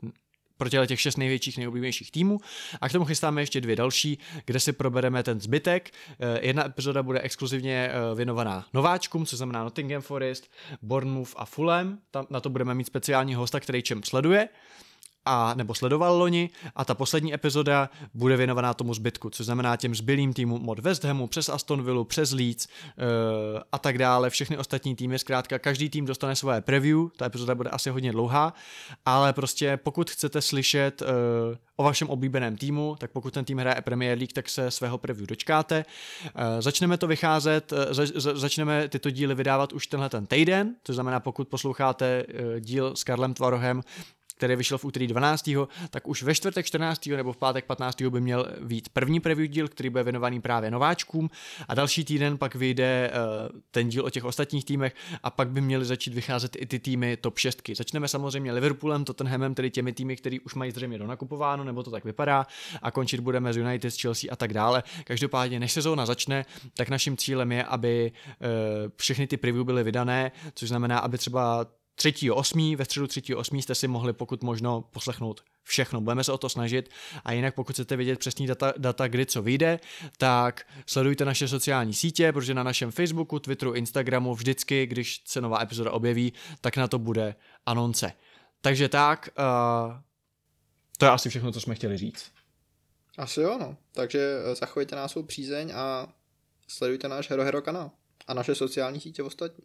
pro těle těch šest největších, nejoblíbenějších týmů. A k tomu chystáme ještě dvě další, kde si probereme ten zbytek. Eh, jedna epizoda bude exkluzivně eh, věnovaná nováčkům, co znamená Nottingham Forest, Bournemouth a Fulham. Tam na to budeme mít speciální hosta, který čem sleduje a nebo sledoval loni a ta poslední epizoda bude věnovaná tomu zbytku, což znamená těm zbylým týmům od West Hamu přes Aston Villa, přes Leeds uh, a tak dále, všechny ostatní týmy, zkrátka každý tým dostane svoje preview, ta epizoda bude asi hodně dlouhá, ale prostě pokud chcete slyšet uh, o vašem oblíbeném týmu, tak pokud ten tým hraje Premier League, tak se svého preview dočkáte. Uh, začneme to vycházet, za, za, začneme tyto díly vydávat už tenhle ten týden, to znamená pokud posloucháte díl s Karlem Tvarohem, který vyšel v úterý 12., tak už ve čtvrtek 14. nebo v pátek 15. by měl být první preview díl, který bude věnovaný právě nováčkům a další týden pak vyjde uh, ten díl o těch ostatních týmech a pak by měly začít vycházet i ty týmy top 6. Začneme samozřejmě Liverpoolem, Tottenhamem, tedy těmi týmy, který už mají zřejmě donakupováno, nebo to tak vypadá a končit budeme z United, z Chelsea a tak dále. Každopádně, než sezóna začne, tak naším cílem je, aby uh, všechny ty preview byly vydané, což znamená, aby třeba 3.8. ve středu 3.8. jste si mohli pokud možno poslechnout všechno. Budeme se o to snažit a jinak pokud chcete vědět přesný data, data kdy co vyjde, tak sledujte naše sociální sítě, protože na našem Facebooku, Twitteru, Instagramu vždycky, když se nová epizoda objeví, tak na to bude anonce. Takže tak, uh, to je asi všechno, co jsme chtěli říct. Asi jo, no. Takže zachovejte nás svou přízeň a sledujte náš Hero Hero kanál a naše sociální sítě ostatní.